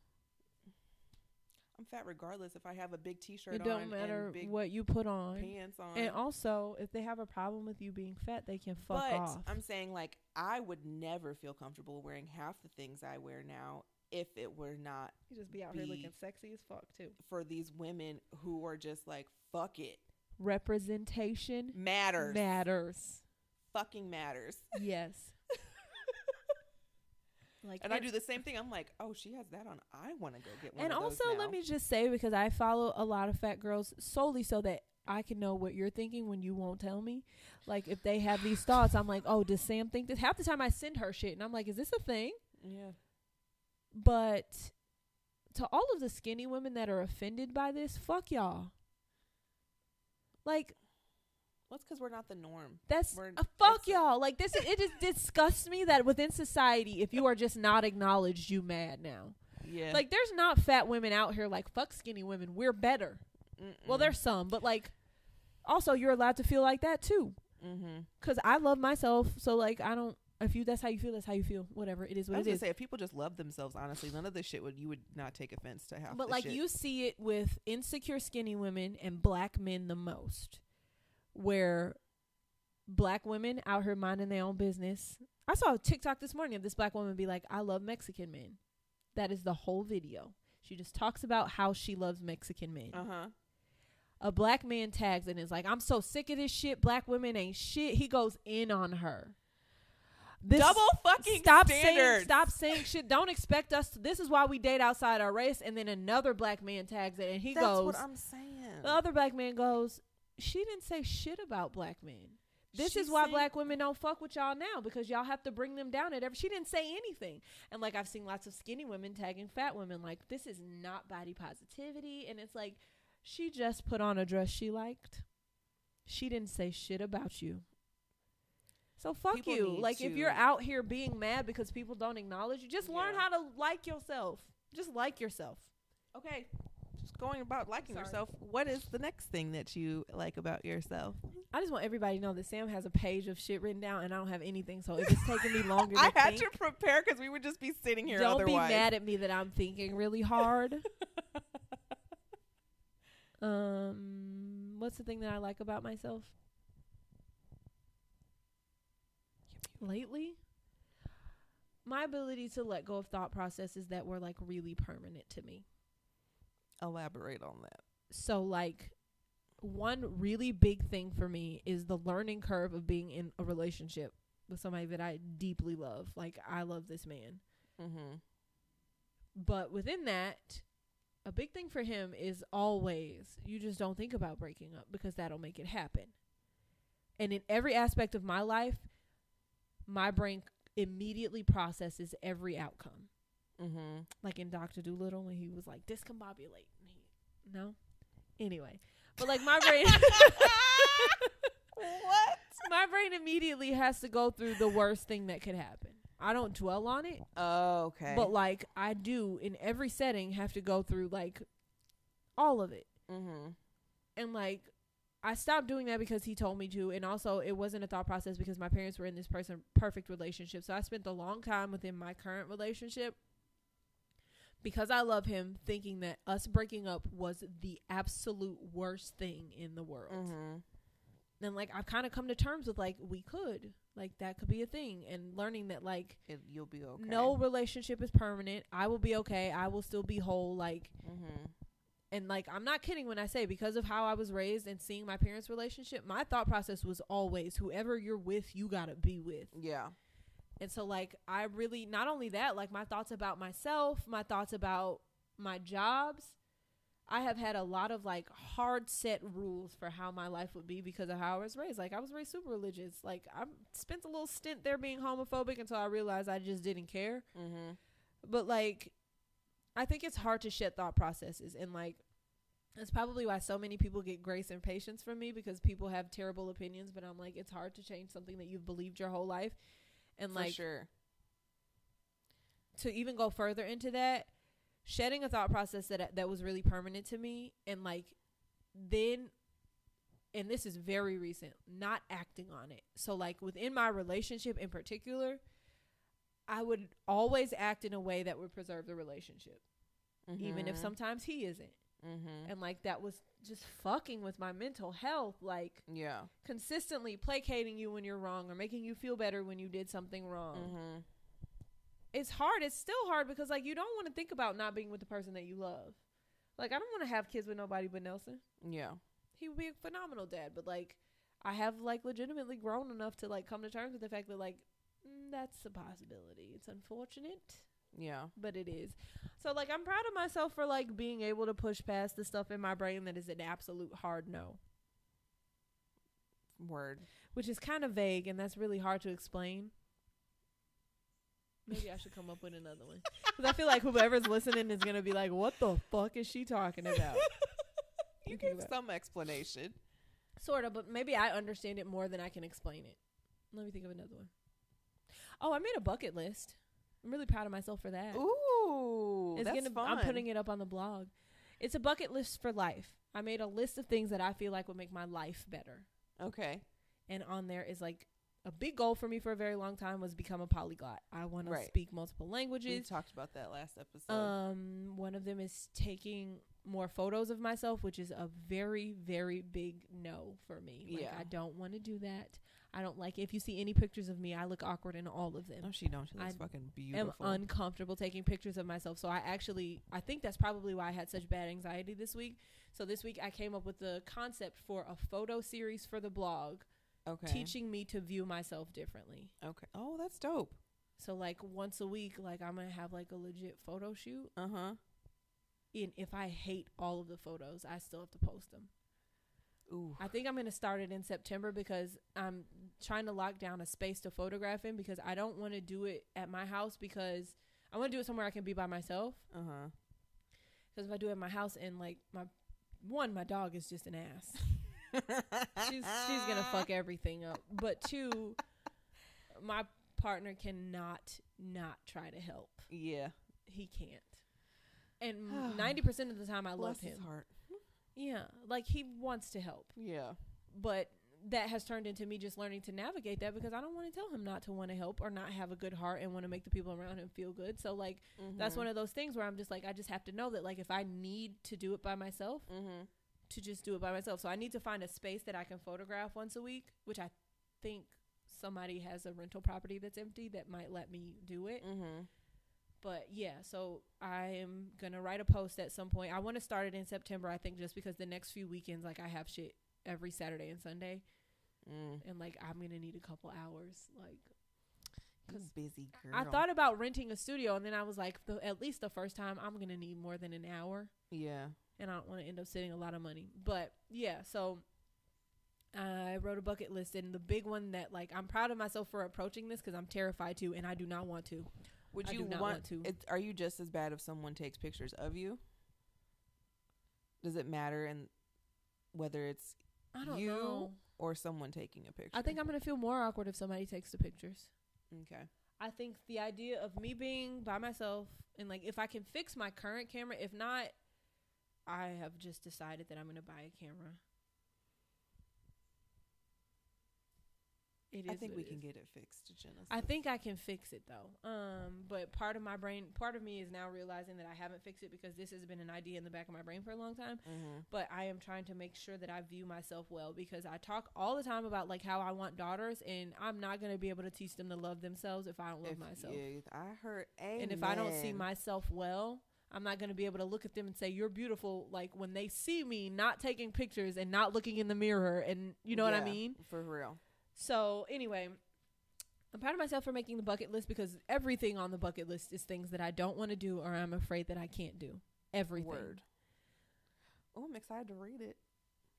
[SPEAKER 2] I'm fat regardless if I have a big T-shirt
[SPEAKER 1] it
[SPEAKER 2] on
[SPEAKER 1] don't matter what you put on.
[SPEAKER 2] pants on.
[SPEAKER 1] And also, if they have a problem with you being fat, they can fuck
[SPEAKER 2] but
[SPEAKER 1] off.
[SPEAKER 2] I'm saying like I would never feel comfortable wearing half the things I wear now if it were not
[SPEAKER 1] you just be out
[SPEAKER 2] here
[SPEAKER 1] here
[SPEAKER 2] looking
[SPEAKER 1] looking sexy as fuck too.
[SPEAKER 2] for these women who are just like fuck it
[SPEAKER 1] Representation
[SPEAKER 2] matters
[SPEAKER 1] matters.
[SPEAKER 2] fucking matters
[SPEAKER 1] yes. like
[SPEAKER 2] and I do the same thing I'm like oh she has that on I want to go get one
[SPEAKER 1] And
[SPEAKER 2] of
[SPEAKER 1] also,
[SPEAKER 2] those
[SPEAKER 1] let me just say because I follow a lot of fat girls solely so that I can know what you're thinking when you won't tell me. Like if they have these thoughts, I'm like, oh, does Sam think this? Half the time I send her shit, and I'm like, is this a thing?
[SPEAKER 2] yeah
[SPEAKER 1] But to all of the skinny women that are offended by this, fuck y'all. Like
[SPEAKER 2] well it's because we're not the norm
[SPEAKER 1] that's
[SPEAKER 2] We're-
[SPEAKER 1] uh, fuck y'all. Like this, it just disgusts me that within society, if you are just not acknowledged, you mad now.
[SPEAKER 2] yeah
[SPEAKER 1] Like there's not fat women out here like fuck skinny women. We're better. Well,
[SPEAKER 2] Mm-mm.
[SPEAKER 1] there's some, but like, also you're allowed to feel like that too.
[SPEAKER 2] mm-hmm.
[SPEAKER 1] Cause I love myself, so like I don't. If you that's how you feel, that's how you feel. Whatever it is, what I
[SPEAKER 2] was
[SPEAKER 1] it
[SPEAKER 2] gonna
[SPEAKER 1] is.
[SPEAKER 2] say if people just love themselves honestly none of this shit would you would not take offense to half
[SPEAKER 1] But like
[SPEAKER 2] shit.
[SPEAKER 1] you see it with insecure skinny women and black men the most, where black women out here minding their own business. I saw a TikTok this morning of this black woman be like, "I love Mexican men." That is the whole video. She just talks about how she loves Mexican men.
[SPEAKER 2] uh-huh
[SPEAKER 1] a black man tags and is like, I'm so sick of this shit. Black women ain't shit. He goes in on her. This,
[SPEAKER 2] double fucking
[SPEAKER 1] stop
[SPEAKER 2] standards
[SPEAKER 1] saying stop saying shit. Don't expect us to this is why we date outside our race and then another black man tags it and he
[SPEAKER 2] That's
[SPEAKER 1] goes
[SPEAKER 2] what I'm saying
[SPEAKER 1] the other black man goes, she didn't say shit about black men. This
[SPEAKER 2] She
[SPEAKER 1] is why black women don't fuck with y'all now because y'all have to bring them down at every. She didn't say anything, and like I've seen lots of skinny women tagging fat women like this is not body positivity, and it's like she just put on a dress she liked. She didn't say shit about you. So fuck
[SPEAKER 2] People
[SPEAKER 1] you. Like if you're out here being mad because people don't acknowledge you, just learn how to like yourself. Just like yourself.
[SPEAKER 2] Okay. Just going about liking
[SPEAKER 1] Sorry.
[SPEAKER 2] yourself. What is the next thing that you like about yourself?
[SPEAKER 1] I just want everybody to know that Sam has a page of shit written down, and I don't have anything. So it's taking me longer, to
[SPEAKER 2] I had
[SPEAKER 1] think,
[SPEAKER 2] to prepare because we would just be sitting here
[SPEAKER 1] don't
[SPEAKER 2] otherwise.
[SPEAKER 1] be mad at me that I'm thinking really hard. um, what's the thing that I like about myself lately? My ability to let go of thought processes that were like really permanent to me.
[SPEAKER 2] Elaborate on that.
[SPEAKER 1] So like one really big thing for me is the learning curve of being in a relationship with somebody that I deeply love. Like I love this man.
[SPEAKER 2] Mm-hmm.
[SPEAKER 1] But within that, a big thing for him is always you just don't think about breaking up because that'll make it happen. And in every aspect of my life, my brain immediately processes every outcome.
[SPEAKER 2] Mm-hmm.
[SPEAKER 1] Like in Doctor Dolittle when he was like discombobulate. He, no, anyway, but like my brain,
[SPEAKER 2] what?
[SPEAKER 1] my brain immediately has to go through the worst thing that could happen. I don't dwell on it,
[SPEAKER 2] Oh, okay.
[SPEAKER 1] but like I do in every setting have to go through like all of it.
[SPEAKER 2] mm-hmm.
[SPEAKER 1] and like I stopped doing that because he told me to, and also it wasn't a thought process because my parents were in this person perfect relationship. So I spent a long time within my current relationship because I love him, thinking that us breaking up was the absolute worst thing in the world.
[SPEAKER 2] Mm-hmm.
[SPEAKER 1] And like I've kind of come to terms with like we could, like that could be a thing, and learning that like
[SPEAKER 2] It, you'll be okay.
[SPEAKER 1] no relationship is permanent. I will be okay. I will still be whole. Like
[SPEAKER 2] Mm-hmm.
[SPEAKER 1] And like I'm not kidding when I say because of how I was raised and seeing my parents' relationship, my thought process was always whoever you're with, you got to be with.
[SPEAKER 2] Yeah.
[SPEAKER 1] And so like I really not only that, like my thoughts about myself, my thoughts about my jobs, I have had a lot of like hard set rules for how my life would be because of how I was raised. Like I was raised super religious. Like I spent a little stint there being homophobic until I realized I just didn't care
[SPEAKER 2] Mm-hmm.
[SPEAKER 1] but like i think it's hard to shed thought processes and like that's probably why so many people get grace and patience from me because people have terrible opinions but i'm like it's hard to change something that you've believed your whole life and
[SPEAKER 2] For
[SPEAKER 1] like
[SPEAKER 2] sure.
[SPEAKER 1] to even go further into that shedding a thought process that that was really permanent to me and like then and this is very recent not acting on it so like within my relationship in particular i would always act in a way that would preserve the relationship even if
[SPEAKER 2] Mhm.
[SPEAKER 1] sometimes he isn't
[SPEAKER 2] Mhm.
[SPEAKER 1] and like that was just fucking with my mental health like
[SPEAKER 2] Yeah.
[SPEAKER 1] consistently placating you when you're wrong or making you feel better when you did something wrong
[SPEAKER 2] Mm-hmm.
[SPEAKER 1] it's hard. It's still hard because like you don't want to think about not being with the person that you love. Like I don't want to have kids with nobody but Nelson.
[SPEAKER 2] Yeah.
[SPEAKER 1] He would be a phenomenal dad, but like I have like legitimately grown enough to like come to terms with the fact that like Mm, that's a possibility. It's unfortunate,
[SPEAKER 2] Yeah.
[SPEAKER 1] but it is. So like I'm proud of myself for like being able to push past the stuff in my brain that is an absolute hard no,
[SPEAKER 2] Word.
[SPEAKER 1] which is kind of vague and that's really hard to explain. Maybe I should come up with another one. Because I feel like whoever's listening is going to be like, what the fuck is she talking about?
[SPEAKER 2] you gave
[SPEAKER 1] about-
[SPEAKER 2] some explanation.
[SPEAKER 1] Sort of, but maybe I understand it more than I can explain it. Let me think of another one. Oh, I made a bucket list. I'm really proud of myself for that.
[SPEAKER 2] Ooh,
[SPEAKER 1] it's
[SPEAKER 2] that's
[SPEAKER 1] gonna,
[SPEAKER 2] fun.
[SPEAKER 1] I'm putting it up on the blog. It's a bucket list for life. I made a list of things that I feel like would make my life better.
[SPEAKER 2] Okay.
[SPEAKER 1] And on there is like a big goal for me for a very long time was become a polyglot. I want to speak multiple languages.
[SPEAKER 2] We talked about that last episode.
[SPEAKER 1] Um, one of them is taking more photos of myself, which is a very, very big no for me. Like,
[SPEAKER 2] Yeah.
[SPEAKER 1] I don't want to do that. I don't like it. If you see any pictures of me, I look awkward in all of them.
[SPEAKER 2] no, she don't. She looks
[SPEAKER 1] I
[SPEAKER 2] fucking
[SPEAKER 1] am
[SPEAKER 2] beautiful.
[SPEAKER 1] uncomfortable taking pictures of myself. So I actually, I think that's probably why I had such bad anxiety this week. So this week I came up with the concept for a photo series for the blog,
[SPEAKER 2] okay.
[SPEAKER 1] teaching me to view myself differently.
[SPEAKER 2] Okay. Oh, that's dope.
[SPEAKER 1] So like once a week, like I'm gonna have like a legit photo shoot.
[SPEAKER 2] Uh huh.
[SPEAKER 1] And if I hate all of the photos, I still have to post them.
[SPEAKER 2] Ooh.
[SPEAKER 1] I think I'm going to start it in September because I'm trying to lock down a space to photograph in because I don't want to do it at my house because I want to do it somewhere I can be by myself.
[SPEAKER 2] Uh huh.
[SPEAKER 1] Because if I do it at my house and like my one, my dog is just an ass. she's she's gonna fuck everything up. But two, my partner cannot not try to help.
[SPEAKER 2] Yeah.
[SPEAKER 1] He can't. And ninety percent of the time, I love
[SPEAKER 2] Bless
[SPEAKER 1] him.
[SPEAKER 2] his heart.
[SPEAKER 1] Yeah, like he wants to help,
[SPEAKER 2] Yeah.
[SPEAKER 1] but that has turned into me just learning to navigate that because I don't want to tell him not to want to help or not have a good heart and want to make the people around him feel good. So like that's one of those things where I'm just like I just have to know that like if I need to do it by myself,
[SPEAKER 2] Mm-hmm.
[SPEAKER 1] to just do it by myself. So I need to find a space that I can photograph once a week, which I think somebody has a rental property that's empty that might let me do it.
[SPEAKER 2] Mm-hmm.
[SPEAKER 1] But yeah, so I am gonna write a post at some point. I want to start it in September. I think just because the next few weekends, like I have shit every Saturday and Sunday,
[SPEAKER 2] Mm.
[SPEAKER 1] and like I'm gonna need a couple hours. Like
[SPEAKER 2] busy girl.
[SPEAKER 1] I thought about renting a studio, and then I was like, the, at least the first time, I'm gonna need more than an hour.
[SPEAKER 2] Yeah.
[SPEAKER 1] and I don't want to end up sitting a lot of money. But yeah, so I wrote a bucket list, and the big one that like I'm proud of myself for approaching this because I'm terrified to, and I do not want to.
[SPEAKER 2] Would
[SPEAKER 1] I
[SPEAKER 2] you want,
[SPEAKER 1] want to.
[SPEAKER 2] It, are you just as bad if someone takes pictures of you? Does it matter and whether it's
[SPEAKER 1] I don't
[SPEAKER 2] You-
[SPEAKER 1] know.
[SPEAKER 2] or someone taking a picture?
[SPEAKER 1] I think I'm gonna feel more awkward if somebody takes the pictures.
[SPEAKER 2] okay.
[SPEAKER 1] I think the idea of me being by myself and like if I can fix my current camera, if not, I have just decided that I'm gonna buy a camera. It is
[SPEAKER 2] I think we can
[SPEAKER 1] is.
[SPEAKER 2] get it fixed, Genesis.
[SPEAKER 1] I think I can fix it though. Um, but part of my brain, part of me is now realizing that I haven't fixed it because this has been an idea in the back of my brain for a long time.
[SPEAKER 2] Mm-hmm.
[SPEAKER 1] But I am trying to make sure that I view myself well because I talk all the time about like how I want daughters, and I'm not gonna be able to teach them to love themselves if I don't love
[SPEAKER 2] If
[SPEAKER 1] myself.
[SPEAKER 2] I heard. Amen.
[SPEAKER 1] And if I don't see myself well, I'm not going to be able to look at them and say you're beautiful like when they see me not taking pictures and not looking in the mirror and you know what I mean?
[SPEAKER 2] for real.
[SPEAKER 1] So, anyway, I'm proud of myself for making the bucket list because everything on the bucket list is things that I don't want to do or I'm afraid that I can't do. Everything.
[SPEAKER 2] Word. Oh, I'm excited to read it.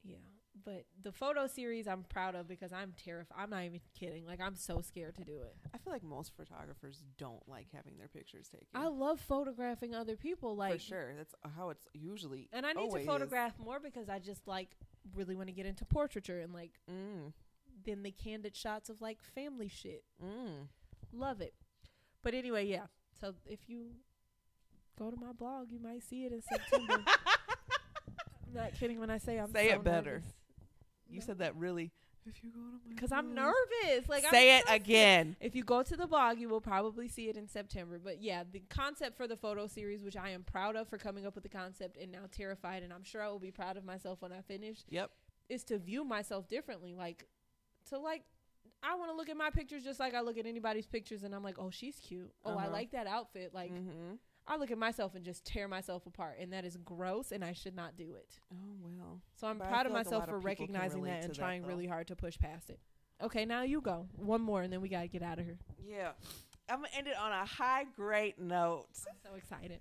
[SPEAKER 1] Yeah. But the photo series I'm proud of because I'm terrified. I'm not even kidding. Like I'm so scared to do it.
[SPEAKER 2] I feel like most photographers don't like having their pictures taken.
[SPEAKER 1] I love photographing other people like
[SPEAKER 2] for sure. That's how it's usually.
[SPEAKER 1] And I need to
[SPEAKER 2] is.
[SPEAKER 1] photograph more because I just like really want to get into portraiture and like
[SPEAKER 2] Mm.
[SPEAKER 1] Then the candid shots of like family shit.
[SPEAKER 2] Mm.
[SPEAKER 1] Love it. But anyway, yeah. So if you go to my blog, you might see it in September. I'm not kidding when I say I'm
[SPEAKER 2] Say
[SPEAKER 1] so
[SPEAKER 2] it better.
[SPEAKER 1] nervous.
[SPEAKER 2] You said that really. If you go to my
[SPEAKER 1] Because I'm nervous. Like I'm
[SPEAKER 2] Say it
[SPEAKER 1] so
[SPEAKER 2] again.
[SPEAKER 1] If you go to the blog, you will probably see it in September. But yeah, the concept for the photo series, which I am proud of for coming up with the concept and now terrified, and I'm sure I will be proud of myself when I finish,
[SPEAKER 2] Yep.
[SPEAKER 1] is to view myself differently. Like, to like, I want to look at my pictures just like I look at anybody's pictures, and I'm like, oh, she's cute. Oh, I
[SPEAKER 2] Uh-huh.
[SPEAKER 1] like that outfit. Like,
[SPEAKER 2] mm-hmm.
[SPEAKER 1] I look at myself and just tear myself apart, and that is gross, and I should not do it.
[SPEAKER 2] Oh well.
[SPEAKER 1] So I'm
[SPEAKER 2] But
[SPEAKER 1] proud of
[SPEAKER 2] feel like
[SPEAKER 1] myself for
[SPEAKER 2] of
[SPEAKER 1] recognizing that and
[SPEAKER 2] that,
[SPEAKER 1] trying really hard to push past it. Okay, now you go. One more, and then we gotta get out of here.
[SPEAKER 2] Yeah. I'm gonna end it on a high, great note.
[SPEAKER 1] I'm so excited.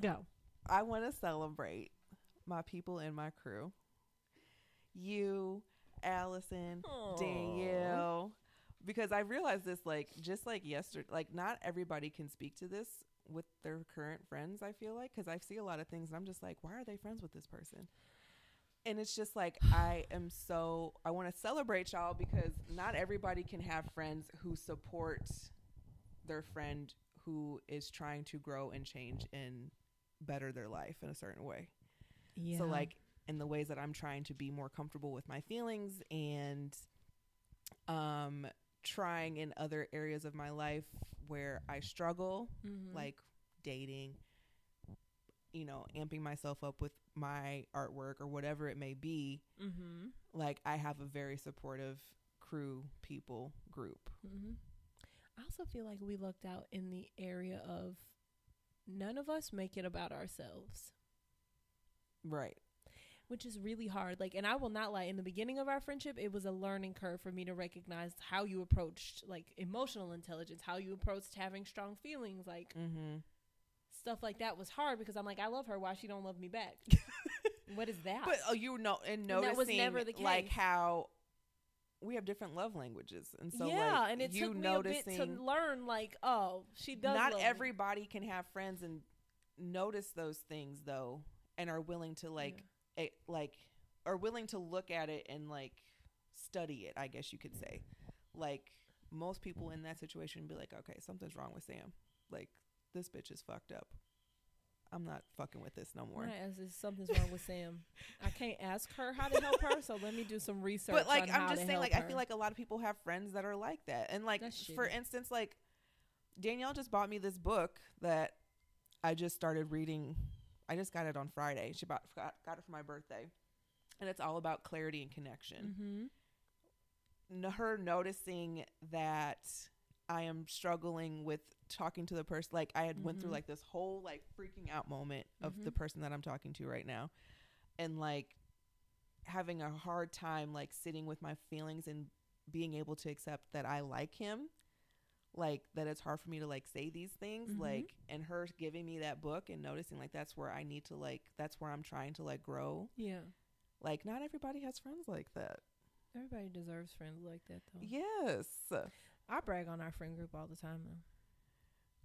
[SPEAKER 1] Go.
[SPEAKER 2] I want to celebrate my people and my crew. You, Allison, Danielle, because I realized this like just like yesterday. Like not everybody can speak to this with their current friends. I feel like because I see a lot of things and I'm just like, why are they friends with this person? And it's just like I am so I want to celebrate y'all because not everybody can have friends who support their friend who is trying to grow and change and better their life in a certain way.
[SPEAKER 1] Yeah.
[SPEAKER 2] So like in the ways that I'm trying to be more comfortable with my feelings and um trying in other areas of my life where I struggle,
[SPEAKER 1] Mhm.
[SPEAKER 2] like dating, you know, amping myself up with my artwork or whatever it may be,
[SPEAKER 1] Mhm.
[SPEAKER 2] like I have a very supportive crew, people, group.
[SPEAKER 1] Mhm. I also feel like we lucked out in the area of none of us make it about ourselves,
[SPEAKER 2] Right.
[SPEAKER 1] Which is really hard. Like, and I will not lie. In the beginning of our friendship, it was a learning curve for me to recognize how you approached like emotional intelligence, how you approached having strong feelings, like
[SPEAKER 2] Mm-hmm.
[SPEAKER 1] stuff like that was hard because I'm like, I love her. Why she don't love me back? what is that?
[SPEAKER 2] But oh, you know, and
[SPEAKER 1] that
[SPEAKER 2] noticing
[SPEAKER 1] was never the case.
[SPEAKER 2] like how we have different love languages, and so
[SPEAKER 1] yeah,
[SPEAKER 2] like,
[SPEAKER 1] and it
[SPEAKER 2] you
[SPEAKER 1] took me a bit to learn. Like, oh, she does.
[SPEAKER 2] not
[SPEAKER 1] love me.
[SPEAKER 2] everybody can have friends and notice those things though, and are willing to like it, like are willing to look at it and like study it. I guess you could say, like most people in that situation be like, okay, something's wrong with Sam. Like this bitch is fucked up. I'm not fucking with this no more.
[SPEAKER 1] Something's wrong with Sam. I can't ask her how to help her, so let me do some research.
[SPEAKER 2] But like I'm just saying, like I feel like a lot of people have friends that are like that, and like for instance, like Danielle just bought me this book that I just started reading. I just got it on Friday. She bought got, got it for my birthday, and it's all about clarity and connection.
[SPEAKER 1] Mhm.
[SPEAKER 2] Her noticing that I am struggling with talking to the person. Like I had went through
[SPEAKER 1] Mhm.
[SPEAKER 2] like this whole like freaking out moment of the
[SPEAKER 1] Mhm.
[SPEAKER 2] person that I'm talking to right now, and like having a hard time like sitting with my feelings and being able to accept that I like him. Like that it's hard for me to like say these things
[SPEAKER 1] Mhm.
[SPEAKER 2] like and her giving me that book and noticing like that's where I need to like that's where I'm trying to like grow.
[SPEAKER 1] Yeah.
[SPEAKER 2] Like not everybody has friends like that.
[SPEAKER 1] Everybody deserves friends like that, though.
[SPEAKER 2] Yes.
[SPEAKER 1] I brag on our friend group all the time, though.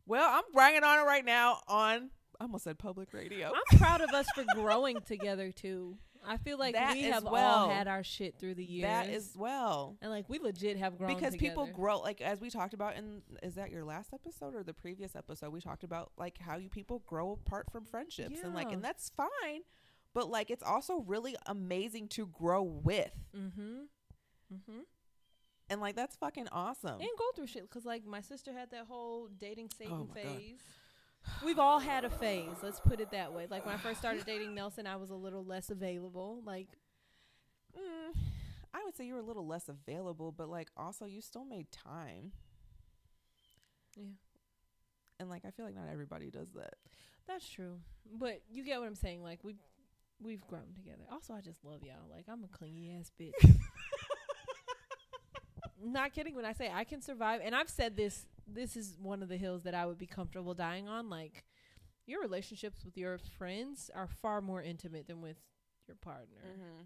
[SPEAKER 2] Well, I'm bragging on it right now on I almost said public radio.
[SPEAKER 1] I'm proud of us for growing together too. I feel like
[SPEAKER 2] That
[SPEAKER 1] we
[SPEAKER 2] as
[SPEAKER 1] have all
[SPEAKER 2] well.
[SPEAKER 1] had our shit through the years.
[SPEAKER 2] that is well.
[SPEAKER 1] and like we legit have grown
[SPEAKER 2] because people grow like as we talked about in is that your last episode or the previous episode we talked about like how you people grow apart from friendships and like and that's fine but like it's also really amazing to grow with
[SPEAKER 1] Mm-hmm. Mm-hmm.
[SPEAKER 2] and like that's fucking awesome
[SPEAKER 1] And go through shit because like my sister had that whole dating Satan
[SPEAKER 2] Oh my God.
[SPEAKER 1] We've all had a phase. Let's put it that way. Like when I first started dating Nelson, I was a little less available. Like
[SPEAKER 2] mm, i would say you were a little less available but like also you still made time
[SPEAKER 1] Yeah.
[SPEAKER 2] and like i feel like not everybody does that
[SPEAKER 1] That's true. But you get what I'm saying. Like we've we've grown together. Also, I just love y'all. Like I'm a clingy ass bitch. Not kidding when I say I can survive. And I've said this. This is one of the hills that I would be comfortable dying on. Like your relationships with your friends are far more intimate than with your partner.
[SPEAKER 2] mm-hmm.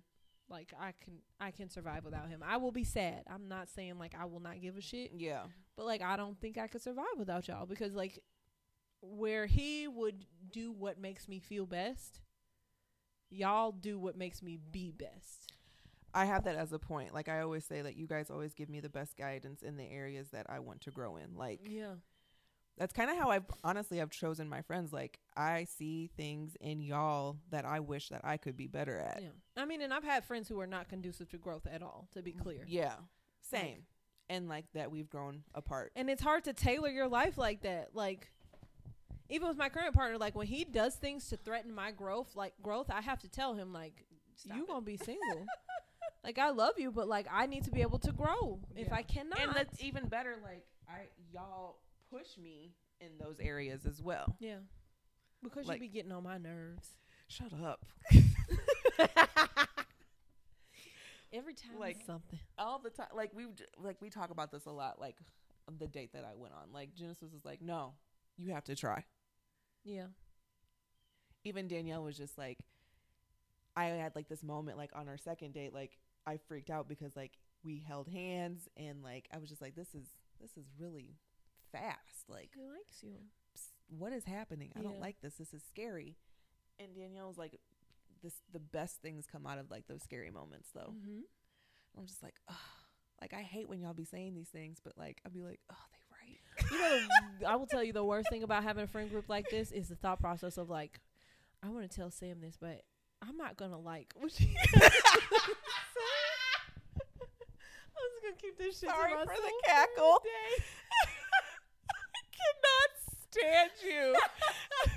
[SPEAKER 1] Like I can I can survive without him. I will be sad. I'm not saying like I will not give a shit.
[SPEAKER 2] yeah
[SPEAKER 1] But like I don't think I could survive without y'all because like where he would do what makes me feel best, y'all do what makes me be best.
[SPEAKER 2] I have that as a point. Like I always say that you guys always give me the best guidance in the areas that I want to grow in. Like
[SPEAKER 1] Yeah.
[SPEAKER 2] that's kind of how I've honestly I've chosen my friends. Like I see things in y'all that I wish that I could be better at.
[SPEAKER 1] Yeah. I mean, and I've had friends who are not conducive to growth at all, to be mm-hmm. clear.
[SPEAKER 2] Yeah. Same.
[SPEAKER 1] Like-
[SPEAKER 2] and like that we've grown apart.
[SPEAKER 1] And it's hard to tailor your life like that. Like even with my current partner, like when he does things to threaten my growth, like growth, I have to tell him like
[SPEAKER 2] Stop
[SPEAKER 1] you
[SPEAKER 2] it.
[SPEAKER 1] gonna be single. like I love you, but like I need to be able to grow. If I cannot,
[SPEAKER 2] And that's even better like I y'all push me in those areas as well.
[SPEAKER 1] yeah, because
[SPEAKER 2] Like-
[SPEAKER 1] you be getting on my nerves
[SPEAKER 2] Shut up.
[SPEAKER 1] every time.
[SPEAKER 2] Like-
[SPEAKER 1] something.
[SPEAKER 2] All the time like we like we talk about this a lot like the date that I went on. Like Genesis is like, "No, you have to try."
[SPEAKER 1] Yeah,
[SPEAKER 2] even Danielle was just like, I had like this moment like on our second date, like I freaked out because like we held hands and like I was just like, this is this is really fast. Like,
[SPEAKER 1] he likes you.
[SPEAKER 2] what is happening? I don't like this. This is scary. And Danielle was like, this the best things come out of like those scary moments though.
[SPEAKER 1] Mm-hmm.
[SPEAKER 2] I'm just like, oh, like I hate when y'all be saying these things, but like I'll be like, oh, they right.
[SPEAKER 1] You know, I will tell you the worst thing about having a friend group like this is the thought process of like, I want to tell Sam this, but I'm not gonna like. What she I'm just gonna keep this shit. to
[SPEAKER 2] Sorry for the cackle.
[SPEAKER 1] day.
[SPEAKER 2] I cannot stand you.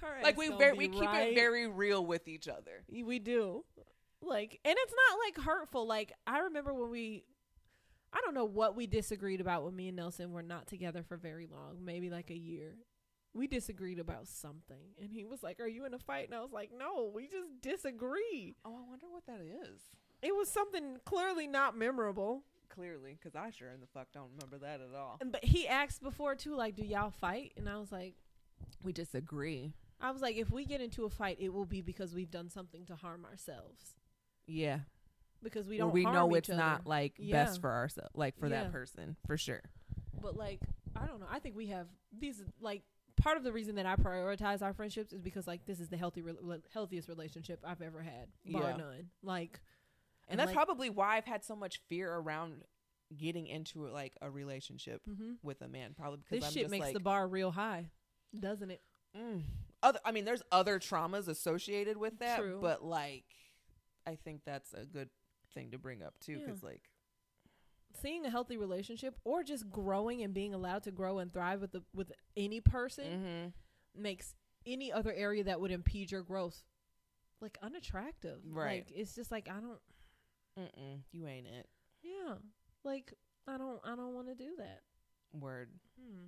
[SPEAKER 1] Her
[SPEAKER 2] like we very we keep
[SPEAKER 1] right.
[SPEAKER 2] it very real with each other.
[SPEAKER 1] We do. Like, and it's not like hurtful. Like, I remember when we, I don't know what we disagreed about when me and Nelson were not together for very long, maybe like a year. We disagreed about something. And he was like, Are you in a fight? And I was like, No, we just disagree.
[SPEAKER 2] Oh, I wonder what that is.
[SPEAKER 1] It was something clearly not memorable.
[SPEAKER 2] Clearly, because I sure in the fuck don't remember that at all.
[SPEAKER 1] And, but he asked before, too, like, Do y'all fight? And I was like,
[SPEAKER 2] We disagree.
[SPEAKER 1] I was like, if we get into a fight, it will be because we've done something to harm ourselves.
[SPEAKER 2] Yeah.
[SPEAKER 1] Because we don't.
[SPEAKER 2] we
[SPEAKER 1] harm
[SPEAKER 2] know it's
[SPEAKER 1] other.
[SPEAKER 2] not like
[SPEAKER 1] Yeah.
[SPEAKER 2] best for ourselves, like for
[SPEAKER 1] Yeah.
[SPEAKER 2] that person, for sure.
[SPEAKER 1] But like, I don't know. I think we have these like part of the reason that I prioritize our friendships is because like this is the healthy, re- healthiest relationship I've ever had, bar
[SPEAKER 2] Yeah.
[SPEAKER 1] none. Like,
[SPEAKER 2] And, that's
[SPEAKER 1] like,
[SPEAKER 2] probably why I've had so much fear around getting into like a relationship
[SPEAKER 1] mhm.
[SPEAKER 2] with a man. Probably because
[SPEAKER 1] this
[SPEAKER 2] I'm
[SPEAKER 1] shit makes
[SPEAKER 2] like,
[SPEAKER 1] the bar real high, doesn't it?
[SPEAKER 2] mm. other. I mean, there's other traumas associated with that,
[SPEAKER 1] True.
[SPEAKER 2] but like, I think that's a good thing to bring up too,
[SPEAKER 1] Yeah.
[SPEAKER 2] because like,
[SPEAKER 1] Seeing a healthy relationship or just growing and being allowed to grow and thrive with the with any person
[SPEAKER 2] mm-hmm.
[SPEAKER 1] makes any other area that would impede your growth like unattractive.
[SPEAKER 2] Right.
[SPEAKER 1] Like it's just like I don't.
[SPEAKER 2] Mm-mm, you ain't it.
[SPEAKER 1] Yeah. Like I don't. I don't want to do that.
[SPEAKER 2] Word.
[SPEAKER 1] Hmm.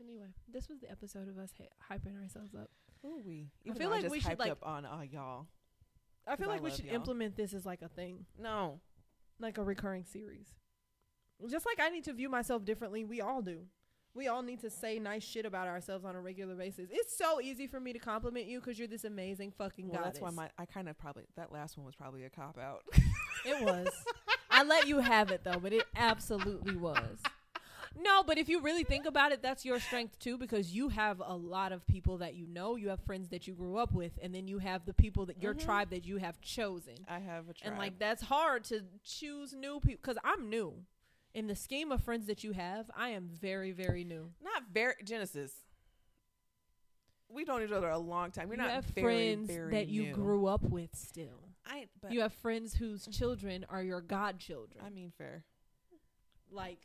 [SPEAKER 1] Anyway, this was the episode of us hy- hyping ourselves up.
[SPEAKER 2] Ooh, we.
[SPEAKER 1] I feel like
[SPEAKER 2] just
[SPEAKER 1] we should, like-
[SPEAKER 2] up on uh, y'all.
[SPEAKER 1] I feel
[SPEAKER 2] 'Cause I
[SPEAKER 1] like we should
[SPEAKER 2] y'all.
[SPEAKER 1] implement this as like a thing,
[SPEAKER 2] No.
[SPEAKER 1] like a recurring series. Just like I need to view myself differently, we all do. We all need to say nice shit about ourselves on a regular basis. It's so easy for me to compliment you because you're this amazing fucking
[SPEAKER 2] Well,
[SPEAKER 1] goddess.
[SPEAKER 2] that's why my I kind of probably that last one was probably a cop out.
[SPEAKER 1] It was. I let you have it though, but it absolutely was. No, but if you really think about it, that's your strength too because you have a lot of people that you know, you have friends that you grew up with, and then you have the people that your
[SPEAKER 2] Mhm.
[SPEAKER 1] tribe that you have chosen.
[SPEAKER 2] I have a tribe.
[SPEAKER 1] And like that's hard to choose new people cuz I'm new. In the scheme of friends that you have, I am very very new.
[SPEAKER 2] not very Genesis. We known each other a long time. We're
[SPEAKER 1] you
[SPEAKER 2] not
[SPEAKER 1] have
[SPEAKER 2] very,
[SPEAKER 1] friends
[SPEAKER 2] very
[SPEAKER 1] that you grew up with still.
[SPEAKER 2] I but
[SPEAKER 1] you have friends whose children are your godchildren.
[SPEAKER 2] I mean fair.
[SPEAKER 1] like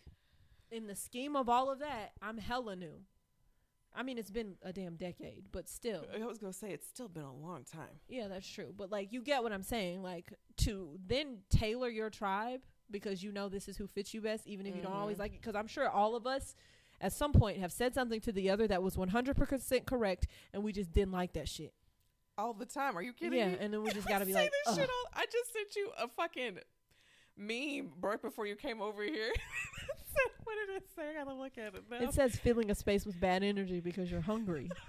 [SPEAKER 1] in the scheme of all of that, I'm hella new. I mean, it's been a damn decade, but still.
[SPEAKER 2] I was gonna say it's still been a long time.
[SPEAKER 1] Yeah, that's true. But like you get what I'm saying, like to then tailor your tribe because you know this is who fits you best even if you don't always
[SPEAKER 2] Mhm.
[SPEAKER 1] like it because I'm sure all of us at some point have said something to the other that was 100% correct and we just didn't like that shit.
[SPEAKER 2] All the time. Are you kidding
[SPEAKER 1] Yeah,
[SPEAKER 2] me?
[SPEAKER 1] and then we just got to be like,
[SPEAKER 2] this
[SPEAKER 1] "Ugh."
[SPEAKER 2] shit all, I just sent you a fucking meme right before you came over here. what did it say? I gotta look at it now.
[SPEAKER 1] it says filling a space with bad energy because you're hungry.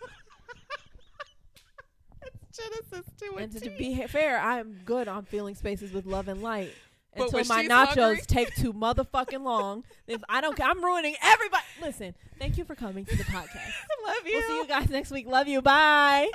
[SPEAKER 2] it's Genesis to
[SPEAKER 1] and to, to be fair, I'm good on filling spaces with love and light. Until my nachos
[SPEAKER 2] hungry-
[SPEAKER 1] take too motherfucking long. If I don't, I'm ruining everybody. Listen, thank you for coming to the podcast.
[SPEAKER 2] I love you.
[SPEAKER 1] We'll see you guys next week. Love you. Bye.